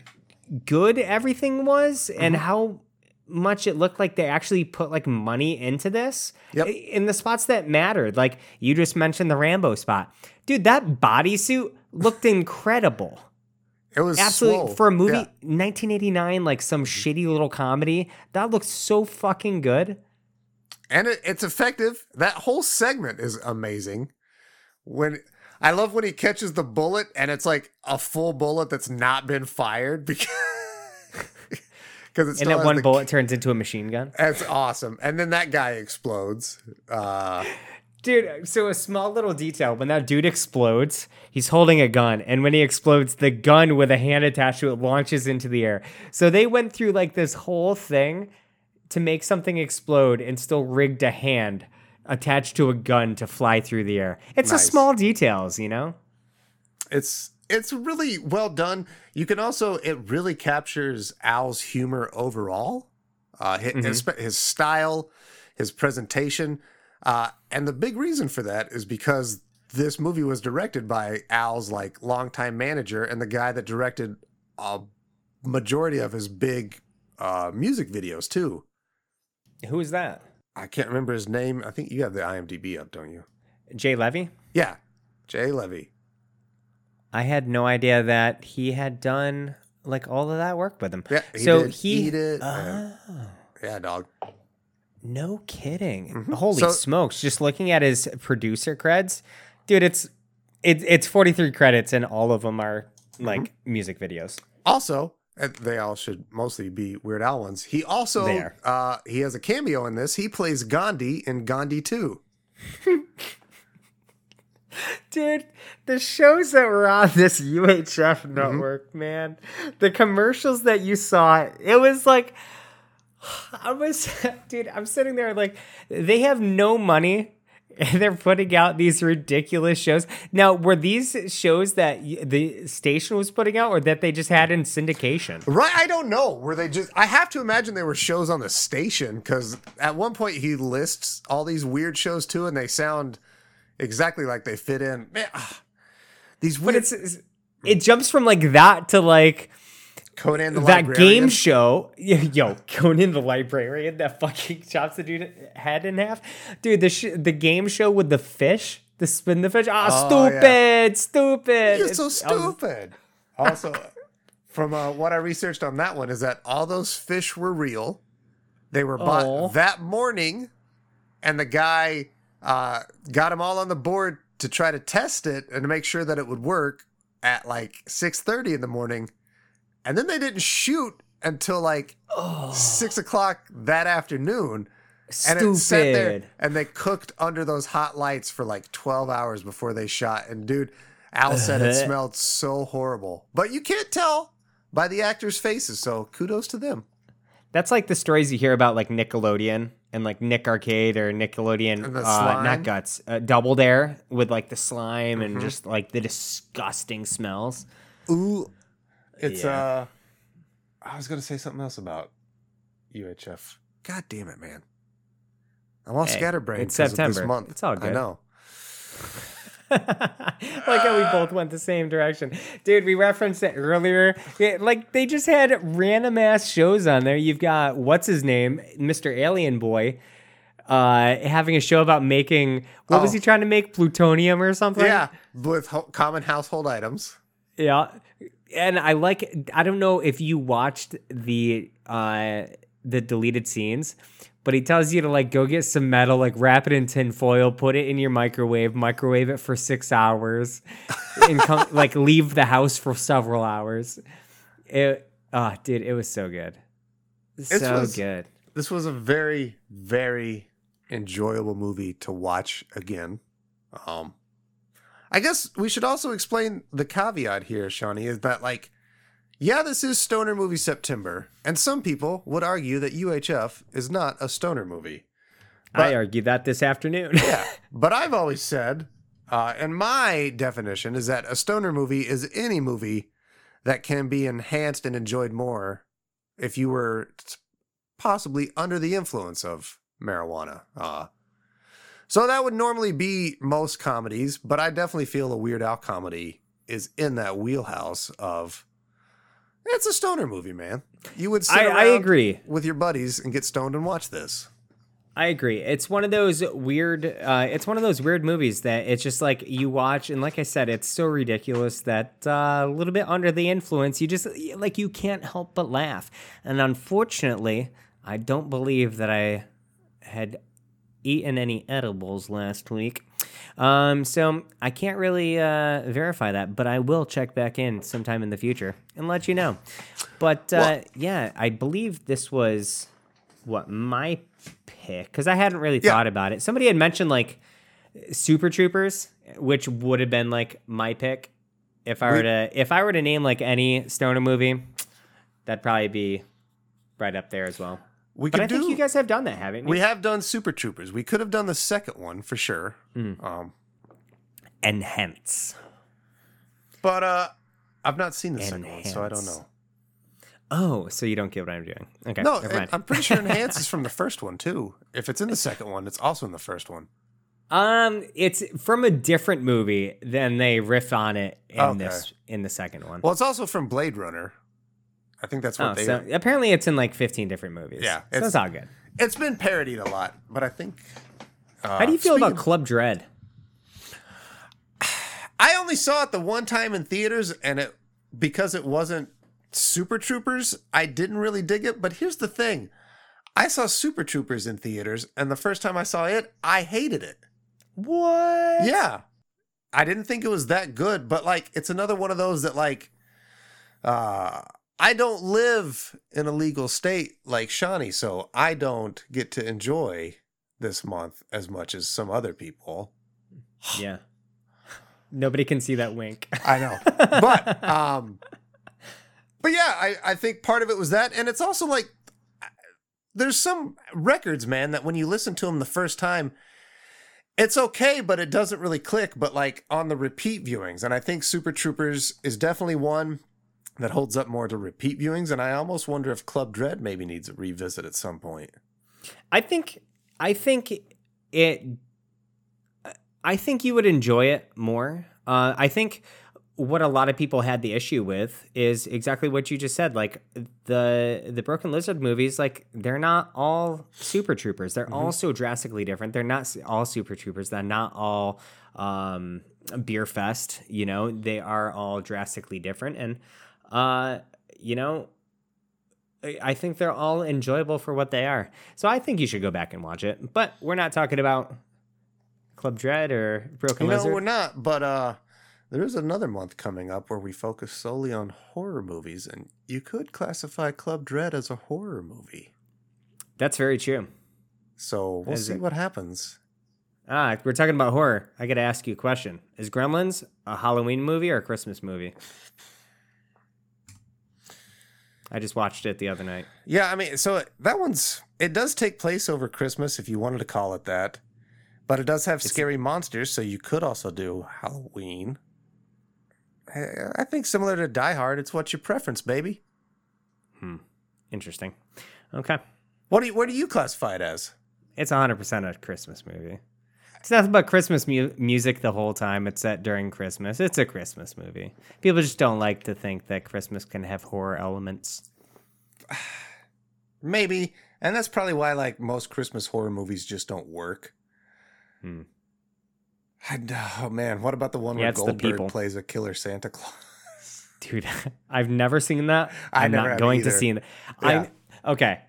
good everything was and Mm-hmm. how much it looked like they actually put like money into this Yep. In the spots that mattered. Like you just mentioned the Rambo spot. Dude, that bodysuit looked incredible. It was Absolutely for a movie Yeah. 1989 like some shitty little comedy, that looks so fucking good. and it, it's effective. That whole segment is amazing. When I love when he catches the bullet and it's like a full bullet that's not been fired because because it's and that one bullet turns into a machine gun. That's awesome. And then that guy explodes. Uh, Dude, so a small little detail when that dude explodes, he's holding a gun, and when he explodes, the gun with a hand attached to it launches into the air. So they went through like this whole thing to make something explode and still rigged a hand attached to a gun to fly through the air. It's Nice. the small details, you know? It's it's really well done. You can also it really captures Al's humor overall, uh, his, his, his style, his presentation, uh, and the big reason for that is because this movie was directed by Al's like longtime manager and the guy that directed a majority of his big uh, music videos too. Who is that? I can't remember his name. I think you have the IMDb up, don't you? Jay Levey? Yeah, Jay Levey. I had no idea that he had done like all of that work with him. Yeah, he so did he Eat It, Oh, yeah, dog. no kidding. Mhm. Holy So- smokes. Just looking at his producer creds, dude, it's it, it's 43 credits and all of them are like Mm-hmm. music videos. Also, they all should mostly be Weird Al ones. He also uh he has a cameo in this. He plays Gandhi in Gandhi 2. Dude, the shows that were on this UHF Mm-hmm. network, man, the commercials that you saw, it was like, I was, dude, I'm sitting there like, they have no money. And they're putting out these ridiculous shows. Now, were these shows that the station was putting out or that they just had in syndication? Right, I don't know. Were they just I have to imagine they were shows on the station cuz at one point he lists all these weird shows too and they sound exactly like they fit in. Man, ah, these But it's, it's- it jumps from like that to like Conan the that Librarian. game show, yo, Conan the librarian that fucking chops the dude head in half, dude. The sh- the game show with the fish, the spin the fish. Ah, Oh, stupid, stupid. You're so It's- was- stupid. Also, from uh, what I researched on that one is that all those fish were real. They were bought Aw. that morning, and the guy uh, got them all on the board to try to test it and to make sure that it would work at like six thirty in the morning, and then they didn't shoot until like six o'clock that afternoon. And it sat there, Stupid. and they cooked under those hot lights for like 12 hours before they shot. And dude, Al said it smelled so horrible. But you can't tell by the actors' faces, so kudos to them. That's like the stories you hear about like Nickelodeon and like Nick Arcade or Nickelodeon, uh, not guts, uh, Double Dare with like the slime Mm-hmm. and just like the disgusting smells. Ooh. It's, Yeah. uh, I was going to say something else about UHF. God damn it, man. I'm all Hey, scatterbrained it's 'cause of this September. month. It's all good. I know. Like how we both went the same direction. Dude, we referenced it earlier. Like they just had random ass shows on there. You've got what's his name? Mr. Alien Boy. Uh, having a show about making what was Oh. he trying to make plutonium or something? Yeah, with ho- common household items. Yeah. And I like I don't know if you watched the uh the deleted scenes, but he tells you to like go get some metal, like wrap it in tin foil, put it in your microwave, microwave it for six hours, and come like leave the house for several hours. It ah dude, it was so good. So was- good. This was a very, very enjoyable movie to watch again. Um, I guess we should also explain the caveat here, Shawnee, is that like, yeah, this is Stoner Movie September, and some people would argue that UHF is not a stoner movie. I argued that this afternoon. Yeah, but I've always said, uh, and my definition is that a stoner movie is any movie that can be enhanced and enjoyed more if you were possibly under the influence of marijuana. Uh, so that would normally be most comedies, but I definitely feel a Weird Al comedy is in that wheelhouse of it's a stoner movie, man. You would sit I, I agree. with your buddies and get stoned and watch this. I agree. It's one of those weird. Uh, it's one of those weird movies that it's just like you watch, and like I said, it's so ridiculous that uh, a little bit under the influence, you just like you can't help but laugh. And unfortunately, I don't believe that I had eaten any edibles last week. Um, so I can't really uh, verify that, but I will check back in sometime in the future and let you know. But uh, Well- yeah, I believe this was what my pick because I hadn't really Yeah. thought about it. Somebody had mentioned like Super Troopers, which would have been like my pick if I were We- to if I were to name like any stoner movie. That'd probably be right up there as well. We But I think you guys have done that, haven't you? we have done Super Troopers. We could have done the second one for sure. Mm. Um, and hence. but uh, I've not seen the second one, so I don't know. Oh, so you don't get what I'm doing? Okay, No, I'm pretty sure Enhance is from the first one too. If it's in the second one, it's also in the first one. Um, it's from a different movie. than they riff on it in Okay. this in the second one. Well, it's also from Blade Runner. I think that's what oh, they. so apparently it's in like 15 different movies. Yeah, so it's- it's all good. It's been parodied a lot, but I think. Uh, How do you feel about Club Dread? I only saw it the one time in theaters, and it because it wasn't Super Troopers, I didn't really dig it. But here's the thing: I saw Super Troopers in theaters, and the first time I saw it, I hated it. What? Yeah. I didn't think it was that good, but like it's another one of those that like uh I don't live in a legal state like Shawnee, so I don't get to enjoy this month as much as some other people. Yeah. Nobody can see that wink. I know. but um but yeah, I I think part of it was that and it's also like there's some records, man, that when you listen to them the first time it's okay, but it doesn't really click. But like on the repeat viewings, and I think Super Troopers is definitely one that holds up more to repeat viewings. And I almost wonder if Club Dread maybe needs a revisit at some point. I think I think it I think you would enjoy it more. Uh, I think what a lot of people had the issue with is exactly what you just said. Like the the Broken Lizard movies, like they're not all Super Troopers. They're all so drastically different. They're not all Super Troopers. They're not all um, Beerfest. You know, they are all drastically different. And uh, you know, I think they're all enjoyable for what they are. So I think you should go back and watch it. But we're not talking about Club Dread or Broken know, Lizard. we're not, but uh there is another month coming up where we focus solely on horror movies, and you could classify Club Dread as a horror movie. That's very true. So we'll Is see it? what happens. Ah, we're talking about horror. I got to ask you a question. Is Gremlins a Halloween movie or a Christmas movie? I just watched it the other night. Yeah, I mean, so that one's it does take place over Christmas if you wanted to call it that, but it does have scary monsters, so you could also do Halloween. I- think similar to Die Hard, it's what's your preference, baby. Hmm. Interesting. Okay. What do you, where do you classify it as? It's 100% a Christmas movie. It's nothing but Christmas mu- music the whole time. It's set during Christmas. It's a Christmas movie. People just don't like to think that Christmas can have horror elements. Maybe, and that's probably why like most Christmas horror movies just don't work. Hmm. I, oh man, what about the one Yeah, where Goldberg plays a killer Santa Claus? Dude, I've never seen that. I'm not going to see it. Yeah. I okay.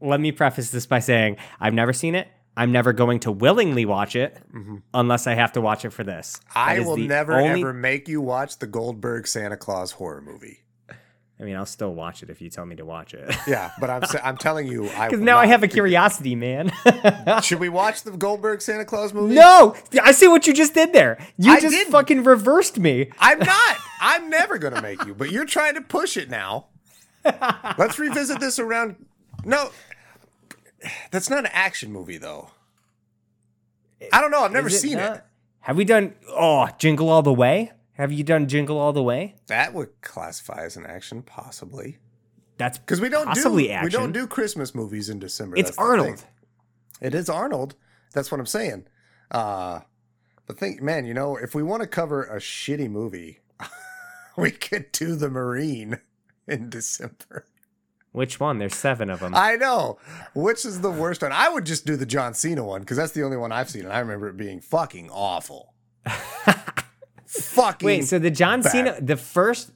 Let me preface this by saying I've never seen it. I'm never going to willingly watch it mm-hmm. unless I have to watch it for this. I will never only- ever make you watch the Goldberg Santa Claus horror movie. I mean, I'll still watch it if you tell me to watch it. Yeah, but I'm I'm telling you, I Because now I have a curiosity, man. Should we watch the Goldberg Santa Claus movie? no, I see what you just did there. You I just didn't. fucking reversed me. I'm not. I'm never going to make you, but you're trying to push it now. Let's revisit this around. No, that's not an action movie, though. I don't know. I've never Is seen not? it. Have we done? Oh, Jingle All the Way. Have you done Jingle All the Way? That would classify as an action, possibly, That's because we don't possibly do action. we don't do Christmas movies in December. It's That's Arnold. It is Arnold. That's what I'm saying. Uh, but think, man, you know, if we want to cover a shitty movie, we could do The Marine in December. Which one? There's seven of them. I know. Which is the worst one? I would just do the John Cena one because that's the only one I've seen, and I remember it being fucking awful. fucking. Wait, so the John bad. Cena, the first.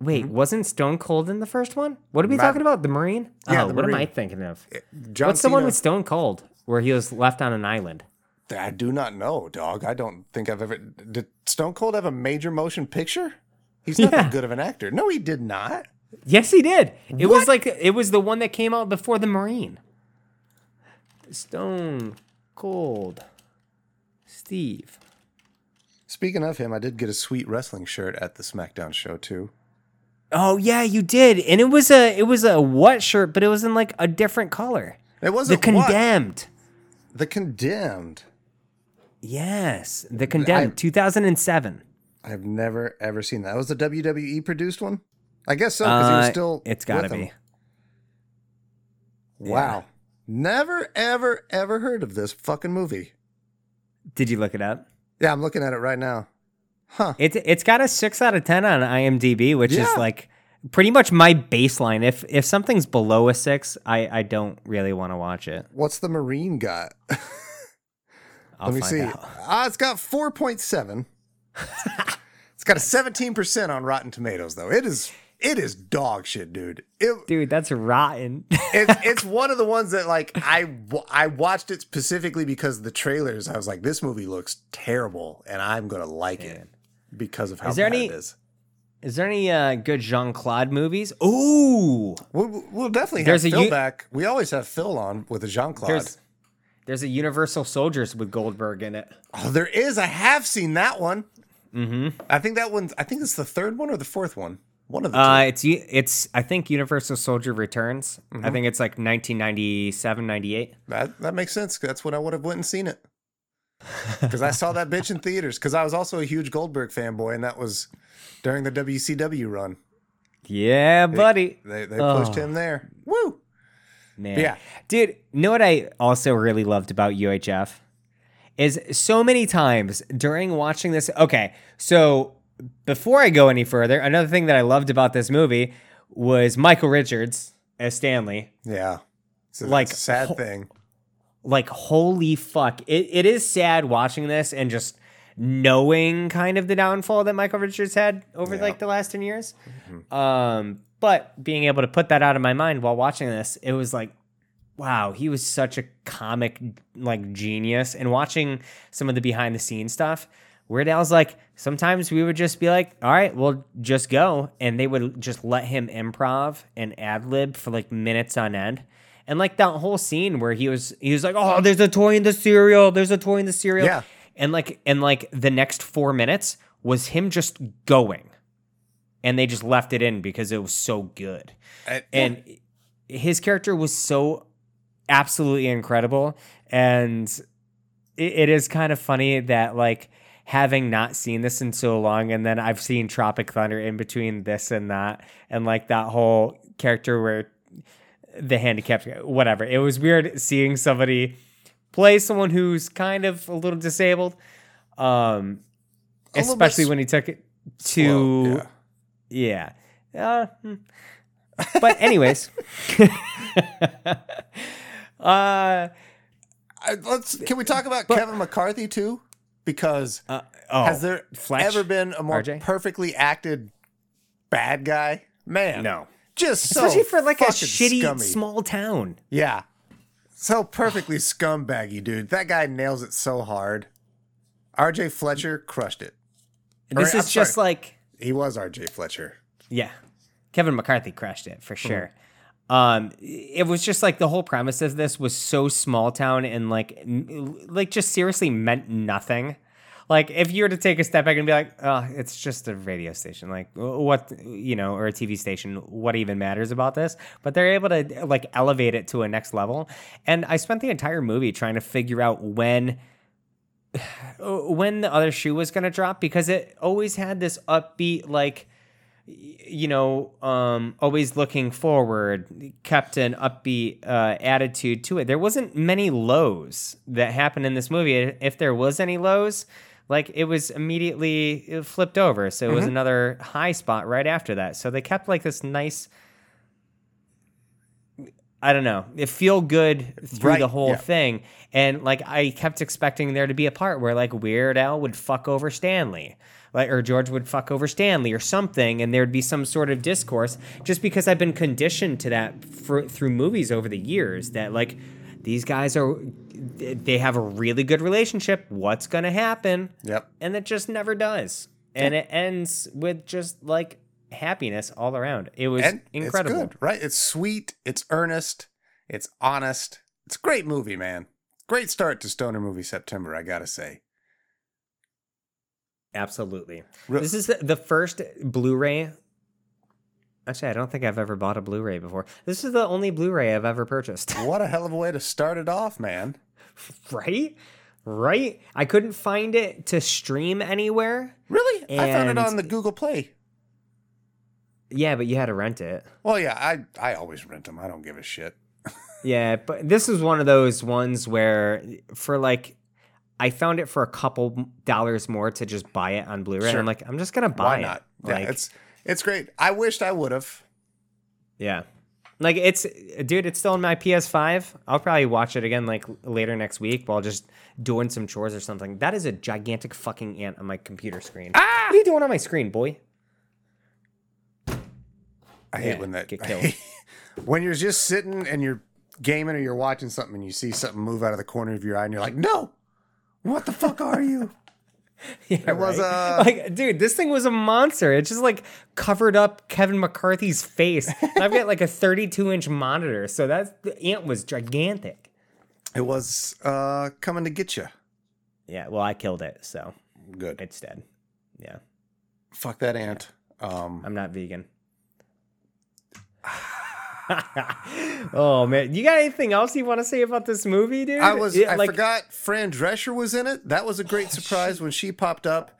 Wait, mm-hmm. wasn't Stone Cold in the first one? What are we Matt- talking about? The Marine? Yeah, oh, the what am I thinking of? Eh, John What's the one with Stone Cold where he was left on an island? I do not know, dog. I don't think I've ever. Did Stone Cold have a major motion picture? He's not Yeah. that good of an actor. No, he did not. Yes, he did. It What? was like it was the one that came out before the Marine. Stone Cold. Steve. Speaking of him, I did get a sweet wrestling shirt at the SmackDown show too. Oh yeah, you did, and it was a it was a what shirt, but it was in like a different color. It The wasn't what? condemned. The condemned. Yes, the condemned. Two thousand and seven. I've never ever seen that. Was the WWE produced one? I guess so because he was still. Uh, It's got to be. Wow. Never ever ever heard of this fucking movie. Did you look it up? Yeah, I'm looking at it right now. Huh. It's it's got a six out of ten on IMDb, which Yeah. is like pretty much my baseline. If if something's below a six, I I don't really want to watch it. What's the Marine got? Let me see. out. Ah, it's got 4.7. it's got a 17% on Rotten Tomatoes though. It is it is dog shit, dude. It, Dude, that's rotten. it's it's one of the ones that like I I watched it specifically because of the trailers. I was like, this movie looks terrible, and I'm gonna like it because of how Is there bad any- it is. Is there any uh, good Jean Claude movies? Ooh, We'll, we'll definitely There's have Phil u- back. We always have Phil on with a Jean Claude. there's there's a Universal Soldiers with Goldberg in it. Oh, there is. I have seen that one. Mm-hmm. I think that one's. I think it's the third one or the fourth one. One of the Uh, it's it's I think Universal Soldier Returns. Mm-hmm. I think it's like 1997, 98. That that makes sense. That's when I would have went and seen it. Because I saw that bitch in theaters. Because I was also a huge Goldberg fanboy, and that was during the WCW run. Yeah, buddy. They they pushed Oh. him there. Woo! Man. Yeah. Dude, you know what I also really loved about UHF? Is so many times during watching this. Okay, so before I go any further, another thing that I loved about this movie was Michael Richards as Stanley. Yeah. It's a, Like, it's a sad ho- thing. Like, holy fuck. It, it is sad watching this and just knowing kind of the downfall that Michael Richards had over Yeah. like the last 10 years. Um, but being able to put that out of my mind while watching this, it was like, wow, he was such a comic like genius. And watching some of the behind the scenes stuff, Weird Al's like, sometimes we would just be like, all right, we'll just go. And they would just let him improv and ad lib for like minutes on end. And like that whole scene where he was he was like, Oh, there's a toy in the cereal, there's a toy in the cereal. Yeah. And like and like the next four minutes was him just going. And they just left it in because it was so good uh, And, and his character was so absolutely incredible and it, it is kind of funny that like having not seen this in so long and then i've seen tropic thunder in between this and that and like that whole character where the handicapped whatever it was weird seeing somebody play someone who's kind of a little disabled um A especially when he took it to yeah. yeah. Uh, hmm. but anyways, uh, let's can we talk about Kevin McCarthy too? Because uh, oh, has there Fletch? ever been a more RJ? perfectly acted bad guy? Man, no, just so especially for like a shitty scummy. small town. Yeah. So perfectly scumbaggy, dude. That guy nails it so hard. RJ Fletcher crushed it. This Or, is I'm just sorry. like He was RJ Fletcher. yeah, Kevin McCarthy crushed it for sure. Um, it was just like the whole premise of this was so small town and like, n- like just seriously meant nothing. Like if you were to take a step back and be like, oh, it's just a radio station, like what you know, or a TV station, what even matters about this? But they're able to like elevate it to a next level. And I spent the entire movie trying to figure out when when the other shoe was going to drop because it always had this upbeat like you know um always looking forward kept an upbeat uh attitude to it. There wasn't many lows that happened in this movie. If there was any lows like it was immediately uh, flipped over. So it was another high spot right after that. So they kept like this nice I don't know. It feel good through Right, the whole yeah. thing, and like I kept expecting there to be a part where like Weird Al would fuck over Stanley, like or George would fuck over Stanley or something, and there'd be some sort of discourse. Just because I've been conditioned to that for, through movies over the years, that like these guys are, they have a really good relationship. What's gonna happen? Yep. and it just never does. And it ends with just like happiness all around. It was And incredible. It's good, right? It's sweet, it's earnest, it's honest. It's a great movie, man. Great start to Stoner Movie September, I gotta say. Absolutely. Re- This is the, the first Blu-ray Actually, I don't think I've ever bought a Blu-ray before. This is the only Blu-ray I've ever purchased. What a hell of a way to start it off, man. right? Right? I couldn't find it to stream anywhere. Really? I found it on the Google Play. Yeah, but you had to rent it. Well, yeah, I I always rent them. I don't give a shit. Yeah, but this is one of those ones where for like I found it for a couple dollars more to just buy it on Blu-ray. And Sure. I'm like, I'm just gonna buy Why it. not? Like, yeah, it's it's great. I wished I would have. yeah. Like it's dude, it's still in my PS5. I'll probably watch it again like later next week while just doing some chores or something. That is a gigantic fucking ant on my computer screen. Ah! What are you doing on my screen, boy? I hate Yeah, when that get killed. when you're just sitting and you're gaming or you're watching something and you see something move out of the corner of your eye and you're like, "No, what the fuck are you?" Yeah, It was, right? uh, like, dude, this thing was a monster. It just like covered up Kevin McCarthy's face. And I've got like a 32 inch monitor, so that's the ant was gigantic. It was uh, coming to get you. Yeah, well, I killed it, so Good. it's dead. Yeah, Fuck that ant. Um, I'm not vegan. oh man, you got anything else you want to say about this movie, dude? I was Yeah, I like, forgot Fran Drescher was in it. That was a great surprise when she popped up.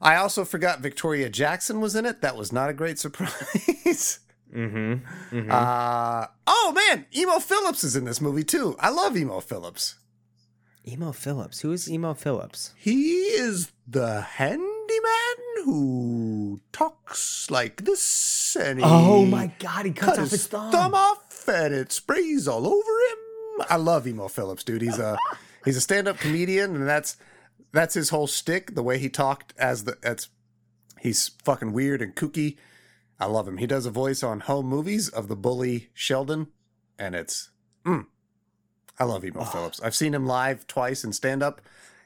I also forgot Victoria Jackson was in it. That was not a great surprise. Mm-hmm. Uh, oh man, Emo Philips is in this movie too. I love Emo Philips. Emo Philips. Who is Emo Philips? He is the handyman who talks like this, and he Oh my god, he cuts cut off his his thumb. thumb off, and it sprays all over him. I love Emo Philips, dude. He's a he's a stand up comedian, and that's that's his whole stick. The way he talked as the that's he's fucking weird and kooky. I love him. He does a voice on home movies of the bully Sheldon, and it's mm, I love Emo Philips. I've seen him live twice in stand up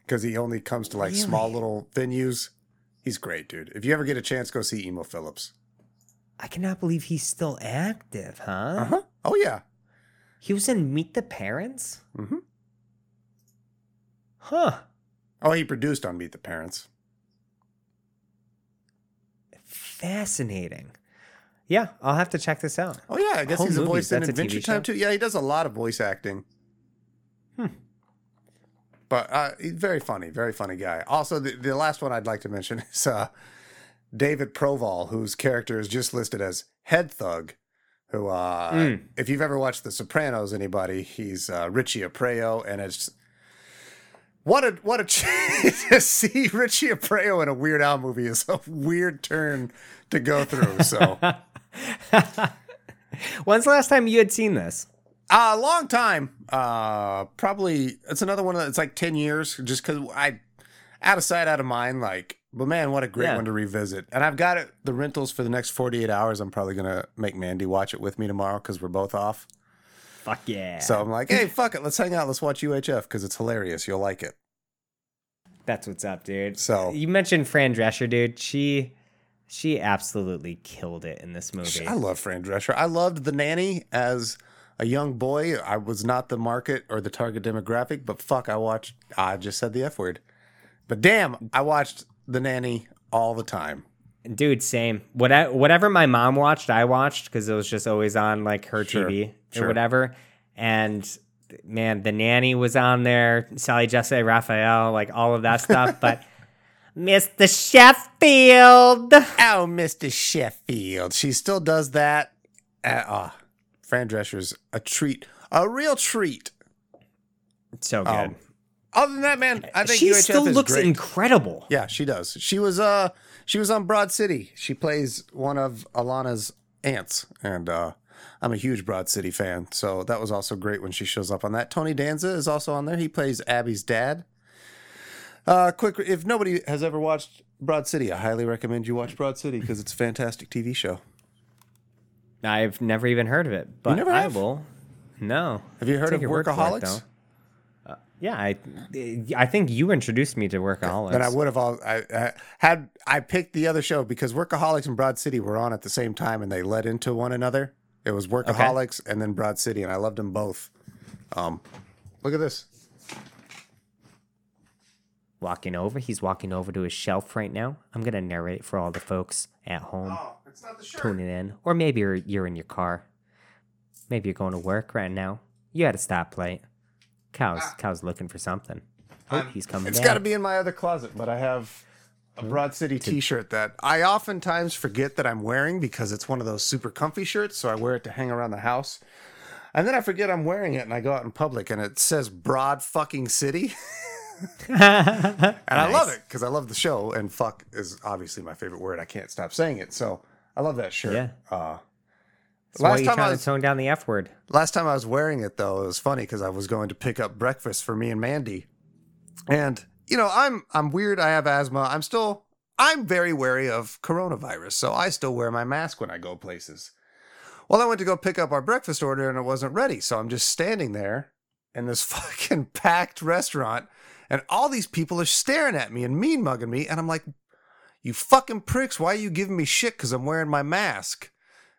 because he only comes to like small little venues. He's great, dude. If you ever get a chance, go see Emo Philips. I cannot believe he's still active, huh? Uh huh. Oh yeah. He was in Meet the Parents? Mm-hmm. Huh. Oh, he produced on Meet the Parents. Fascinating. Yeah, I'll have to check this out. Oh yeah, I guess Home he's a movies, voice in Adventure Time too. Yeah, he does a lot of voice acting. Hmm. But uh, he's very funny, very funny guy. Also, the, the last one I'd like to mention is uh, David Proval, whose character is just listed as Head Thug. Who, uh, Mm. if you've ever watched The Sopranos, anybody, he's uh, Richie Aprile, and it's what a what a to see Richie Aprile in a Weird Al movie is a weird turn to go through. So. When's the last time you had seen this? A long time. Uh, probably it's another one. That's like ten years, just because I out of sight, out of mind. Like, but man, what a great Yeah. one to revisit. And I've got it the rentals for the next forty eight hours. I'm probably gonna make Mandy watch it with me tomorrow because we're both off. Fuck yeah. So I'm like, hey, fuck it, let's hang out, let's watch UHF because it's hilarious. You'll like it. That's what's up, dude. So- you mentioned Fran Drescher, dude. She she absolutely killed it in this movie. I love Fran Drescher. I loved the nanny as a young boy. I was not the market or the target demographic, but fuck, I watched. I just said the f word. But damn, I watched the nanny all the time. Dude, same. What whatever my mom watched, I watched because it was just always on like her Sure, TV sure. or whatever. And man, the nanny was on there, Sally Jessy Raphael, like all of that stuff. but Mr. Sheffield. Oh, Mr. Sheffield. She still does that. Uh, ah, Fran Drescher's a treat, a real treat. So good. Um, Other than that, man, I think she UHF still looks great. incredible. yeah, she does. She was uh she was on Broad City. She plays one of Ilana's aunts, and uh I'm a huge Broad City fan, so that was also great when she shows up on that. Tony Danza is also on there. He plays Abbi's dad. Uh, quick, if nobody has ever watched Broad City, I highly recommend you watch Broad City because it's a fantastic TV show. I've never even heard of it, but never I have? will. No. Have you heard Take of your word for it, Workaholics? though. Uh, yeah, I I think you introduced me to Workaholics. Then I would have all I, I had I picked the other show because Workaholics and Broad City were on at the same time and they led into one another. It was Workaholics and then Broad City, and I loved them both. Um, look at this. Walking over. He's walking over to his shelf right now. I'm gonna narrate for all the folks at home. Oh, it's tuning in, or maybe you're you're in your car. Maybe you're going to work right now. You at a stoplight. Cow's cow's looking for something. Oh, he's coming. It's back. got to be in my other closet, but I have a oh, Broad City T-shirt that I oftentimes forget that I'm wearing because it's one of those super comfy shirts. So I wear it to hang around the house, and then I forget I'm wearing it, and I go out in public, and it says Broad fucking City, and I love it because I love the show, and fuck is obviously my favorite word. I can't stop saying it, so I love that shirt. Yeah. Uh, That's why last you're time I was- to tone down the F word. Last time I was wearing it though, it was funny because I was going to pick up breakfast for me and Mandy. And you know, I'm I'm weird, I have asthma. I'm still I'm very wary of coronavirus, so I still wear my mask when I go places. Well, I went to go pick up our breakfast order and it wasn't ready, so I'm just standing there in this fucking packed restaurant and all these people are staring at me and mean mugging me and I'm like, "You fucking pricks, why are you giving me shit cuz I'm wearing my mask?"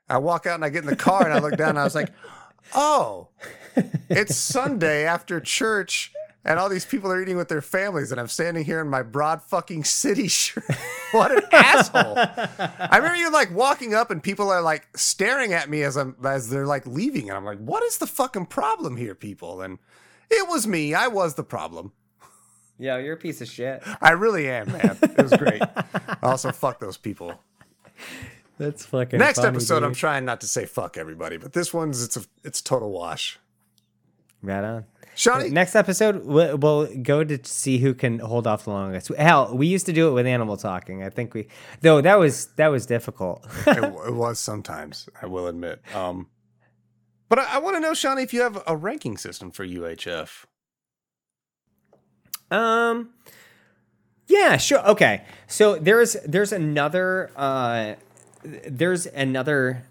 I walk out and I get in the car and I look down and I was like, oh, it's Sunday after church and all these people are eating with their families and I'm standing here in my broad fucking city shirt. what an asshole. I remember you like walking up and people are like staring at me as I'm as they're like leaving and I'm like, what is the fucking problem here, people? And it was me. I was the problem. Yeah, you're a piece of shit. I really am, man. It was great. also, fuck those people. That's fucking. Next funny, episode, I'm trying not to say fuck everybody, but this one's it's a it's a total wash. right on. Shawnee, Next episode, we'll, we'll go to see who can hold off the longest. Hell, we used to do it with animal talking. I think we, though that was that was difficult. it, it was sometimes, I will admit. Um, but I, I want to know, Shawnee, if you have a ranking system for UHF. Um, yeah, sure. Okay, so there's there's another uh, there's another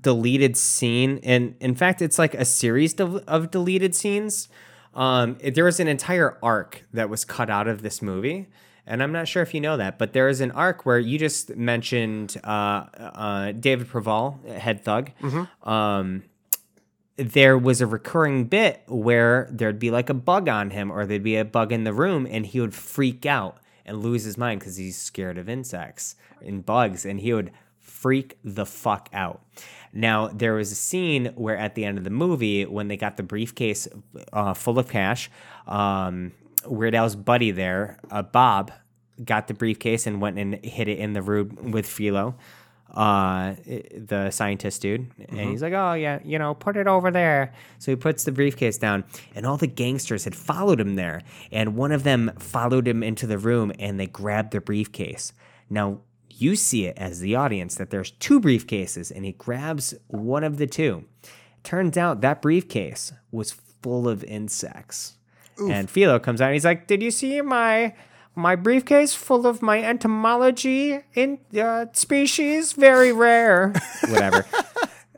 deleted scene, and in fact, it's like a series of, of deleted scenes. Um, it- there was an entire arc that was cut out of this movie. And I'm not sure if you know that, but there is an arc where you just mentioned uh, uh, David Proval, head thug. Um, there was a recurring bit where there'd be like a bug on him or there'd be a bug in the room and he would freak out and lose his mind because he's scared of insects and bugs and he would freak the fuck out. Now, there was a scene where at the end of the movie, when they got the briefcase uh, full of cash, um, Weird Al's buddy there, uh, Bob, got the briefcase and went and hid it in the room with Philo uh the scientist dude and he's like oh yeah you know put it over there. So he puts the briefcase down and all the gangsters had followed him there and one of them followed him into the room and they grabbed the briefcase. Now you see it as the audience that there's two briefcases and he grabs one of the two. Turns out that briefcase was full of insects. And philo comes out and he's like did you see my my briefcase full of my entomology in uh, species very rare. Whatever.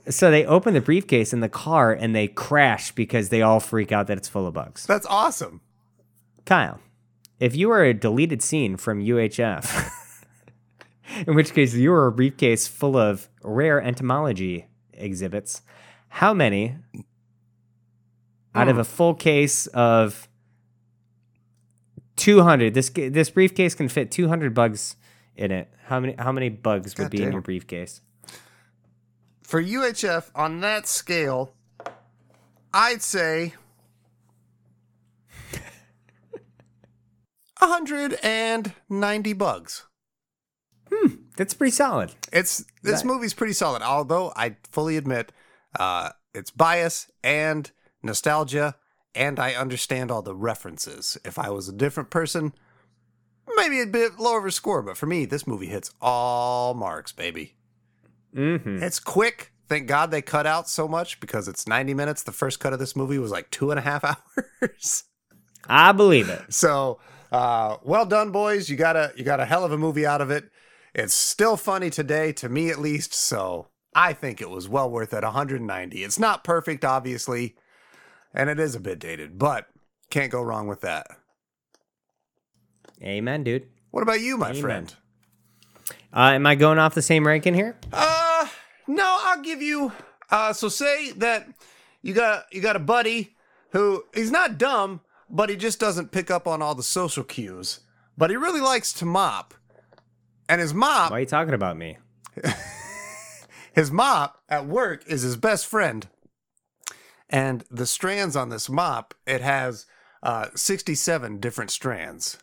So they open the briefcase in the car and they crash because they all freak out that it's full of bugs. That's awesome. kyle if you were a deleted scene from uhf in which case you were a briefcase full of rare entomology exhibits how many out of a full case of 200 this this briefcase can fit 200 bugs in it how many how many bugs would be in your briefcase For UHF, on that scale, I'd say 190 bugs. Hmm, that's pretty solid It's this That- movie's pretty solid. Although I fully admit, uh, it's bias and nostalgia, and I understand all the references. If I was a different person, maybe a bit lower of a score. But for me, this movie hits all marks, baby. mm-hmm. It's quick. Thank God they cut out so much because it's 90 minutes. The first cut of this movie was like two and a half hours. i believe it So, uh, well done, boys. You got a you got a hell of a movie out of it. It's still funny today, to me at least. So, I think it was well worth it. 190. It's not perfect, obviously, and it is a bit dated, but can't go wrong with that. amen dude What about you, my Amen. friend? uh, am i going off the same ranking here Uh, no, I'll give you. Uh, so say that you got you got a buddy who he's not dumb, but he just doesn't pick up on all the social cues. But he really likes to mop, and his mop why are you talking about me his mop at work is his best friend. And the strands on this mop, it has uh, 67 different strands.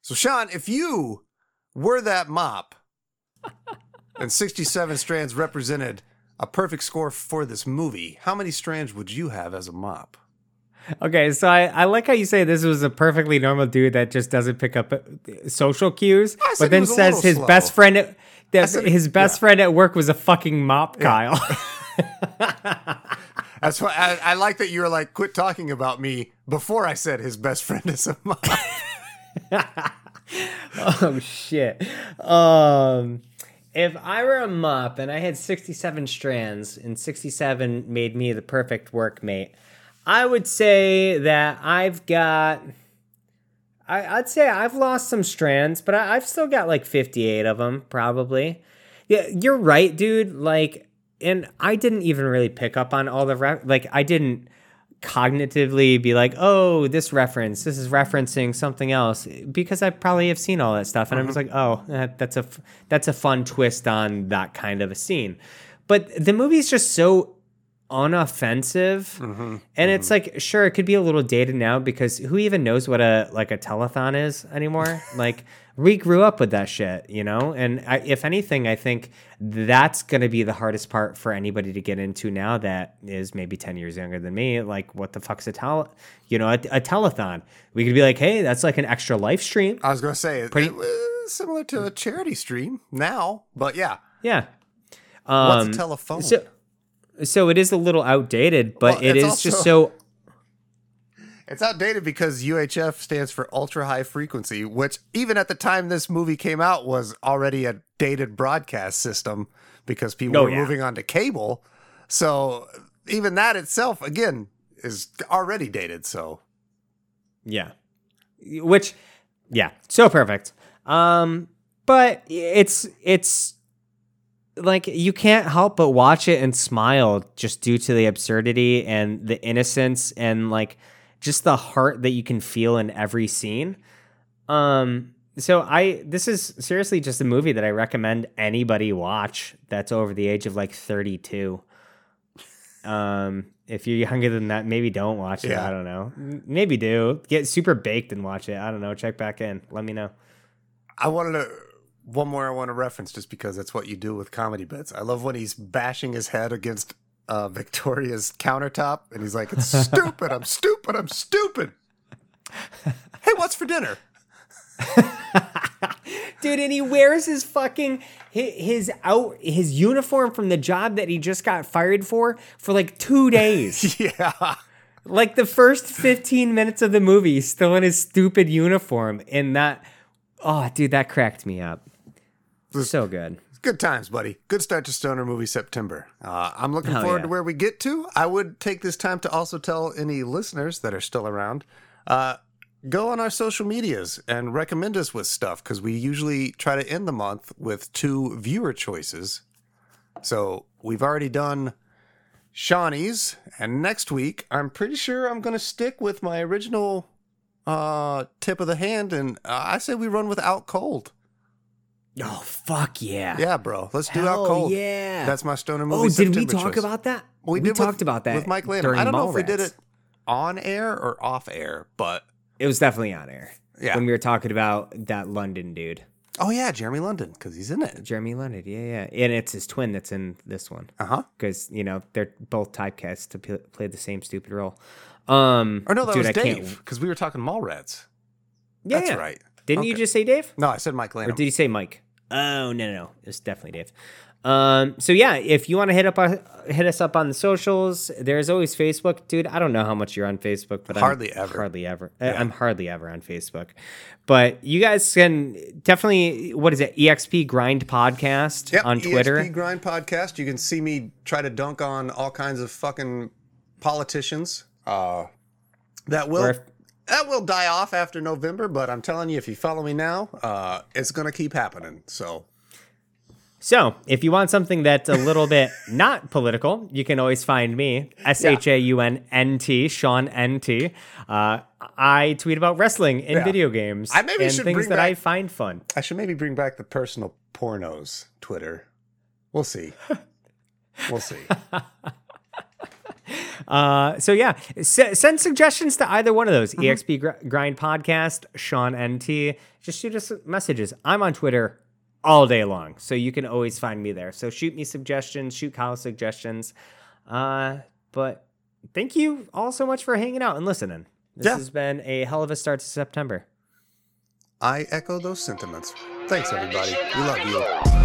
So, Sean, if you were that mop and 67 strands represented a perfect score for this movie, how many strands would you have as a mop? Okay, so I, I like how you say this was a perfectly normal dude that just doesn't pick up uh, social cues, but he then says his slow. best friend at, that said- his best yeah. friend at work was a fucking mop, Kyle. That's why I, I like that you were like, quit talking about me before I said his best friend is a mop. oh shit. Um if I were a mop and I had 67 strands and 67 made me the perfect workmate, I would say that I've got I, I'd say I've lost some strands, but I, I've still got like 58 of them, probably. Yeah, you're right, dude. Like, and I didn't even really pick up on all the re- like. I didn't cognitively be like, oh, this reference, this is referencing something else, because I probably have seen all that stuff, and I was uh-huh. like, oh, that, that's a f- that's a fun twist on that kind of a scene. But the movie's just so unoffensive mm-hmm. and it's mm-hmm. like sure it could be a little dated now because who even knows what a like a telethon is anymore like we grew up with that shit you know and I, if anything i think that's going to be the hardest part for anybody to get into now that is maybe 10 years younger than me like what the fuck's a tele you know a, a telethon we could be like hey that's like an extra live stream I was going to say, it, Pretty- it similar to a charity stream now, but yeah. yeah What's um a telephone? so so it is a little outdated but Well, it's is just so It's outdated because UHF stands for ultra high frequency, which even at the time this movie came out was already a dated broadcast system because people Oh, were yeah. moving on to cable. So even that itself, again, is already dated. So Yeah. Which yeah, so perfect. Um but it's it's like you can't help but watch it and smile just due to the absurdity and the innocence and like just the heart that you can feel in every scene. Um so I this is seriously just a movie that I recommend anybody watch that's over the age of like 32. Um if you're younger than that, maybe don't watch it. Yeah. I don't know. Maybe do. Get super baked and watch it. I don't know. Check back in. Let me know. I wanted to one more I want to reference just because that's what you do with comedy bits. I love when he's bashing his head against uh, Victoria's countertop and he's like, It's stupid, I'm stupid, I'm stupid. Hey, what's for dinner? Dude, and he wears his fucking his out his uniform from the job that he just got fired for for like 2 days. Yeah. like the first 15 minutes of the movie, he's still in his stupid uniform and that oh, dude, that cracked me up. So good. Good times, buddy. Good start to Stoner Movie September. Uh, I'm looking Hell forward yeah. to where we get to. I would take this time to also tell any listeners that are still around uh, go on our social medias and recommend us with stuff because we usually try to end the month with two viewer choices. So we've already done Shawnee's, and next week I'm pretty sure I'm going to stick with my original uh, tip of the hand, and uh, I say we run with Out Cold. Oh, fuck yeah. Yeah, bro. Let's do Hell Out Cold. yeah. That's my stoner movie. Oh, did we talk choice. about that? We, We, did with- talked about that with Mike during I don't know if we did it on air or off air, but It was definitely on air. Yeah. When we were talking about that London dude. oh yeah, Jeremy London because he's in it. Jeremy London. Yeah, yeah. And it's his twin that's in this one. Uh huh. Because, you know, they're both typecast to p- play the same stupid role. Um, Or no, that dude, was Dave because we were talking Mallrats. Yeah, That's right. Didn't you just say Dave? No, I said Mike Or did you say Mike? Oh no, no, no. It's definitely Dave. Um, so yeah, if you want to hit up our, hit us up on the socials, there's always Facebook, dude. I don't know how much you're on Facebook, but Hardly I'm ever. hardly ever. uh, I'm hardly ever on Facebook, but you guys can definitely. What is it? EXP Grind Podcast Yep, on Twitter. EXP Grind Podcast. You can see me try to dunk on all kinds of fucking politicians. Uh, that will that will die off after November, but I'm telling you, if you follow me now, uh, it's gonna keep happening. So So, if you want something that's a little bit not political, you can always find me, S H A U N N T, Sean N T. Uh, I tweet about wrestling in Yeah. video games I maybe and should things that I find fun. I should maybe bring back the personal pornos Twitter. We'll see. We'll see. Uh, so yeah, S- send suggestions to either one of those. EXP Gr- Grind Podcast, Sean NT. Just shoot us messages. I'm on Twitter all day long, so you can always find me there. So shoot me suggestions, shoot Kyle suggestions. Uh, but thank you all so much for hanging out and listening. This Yeah. has been a hell of a start to September. I echo those sentiments. Thanks, everybody. We love you.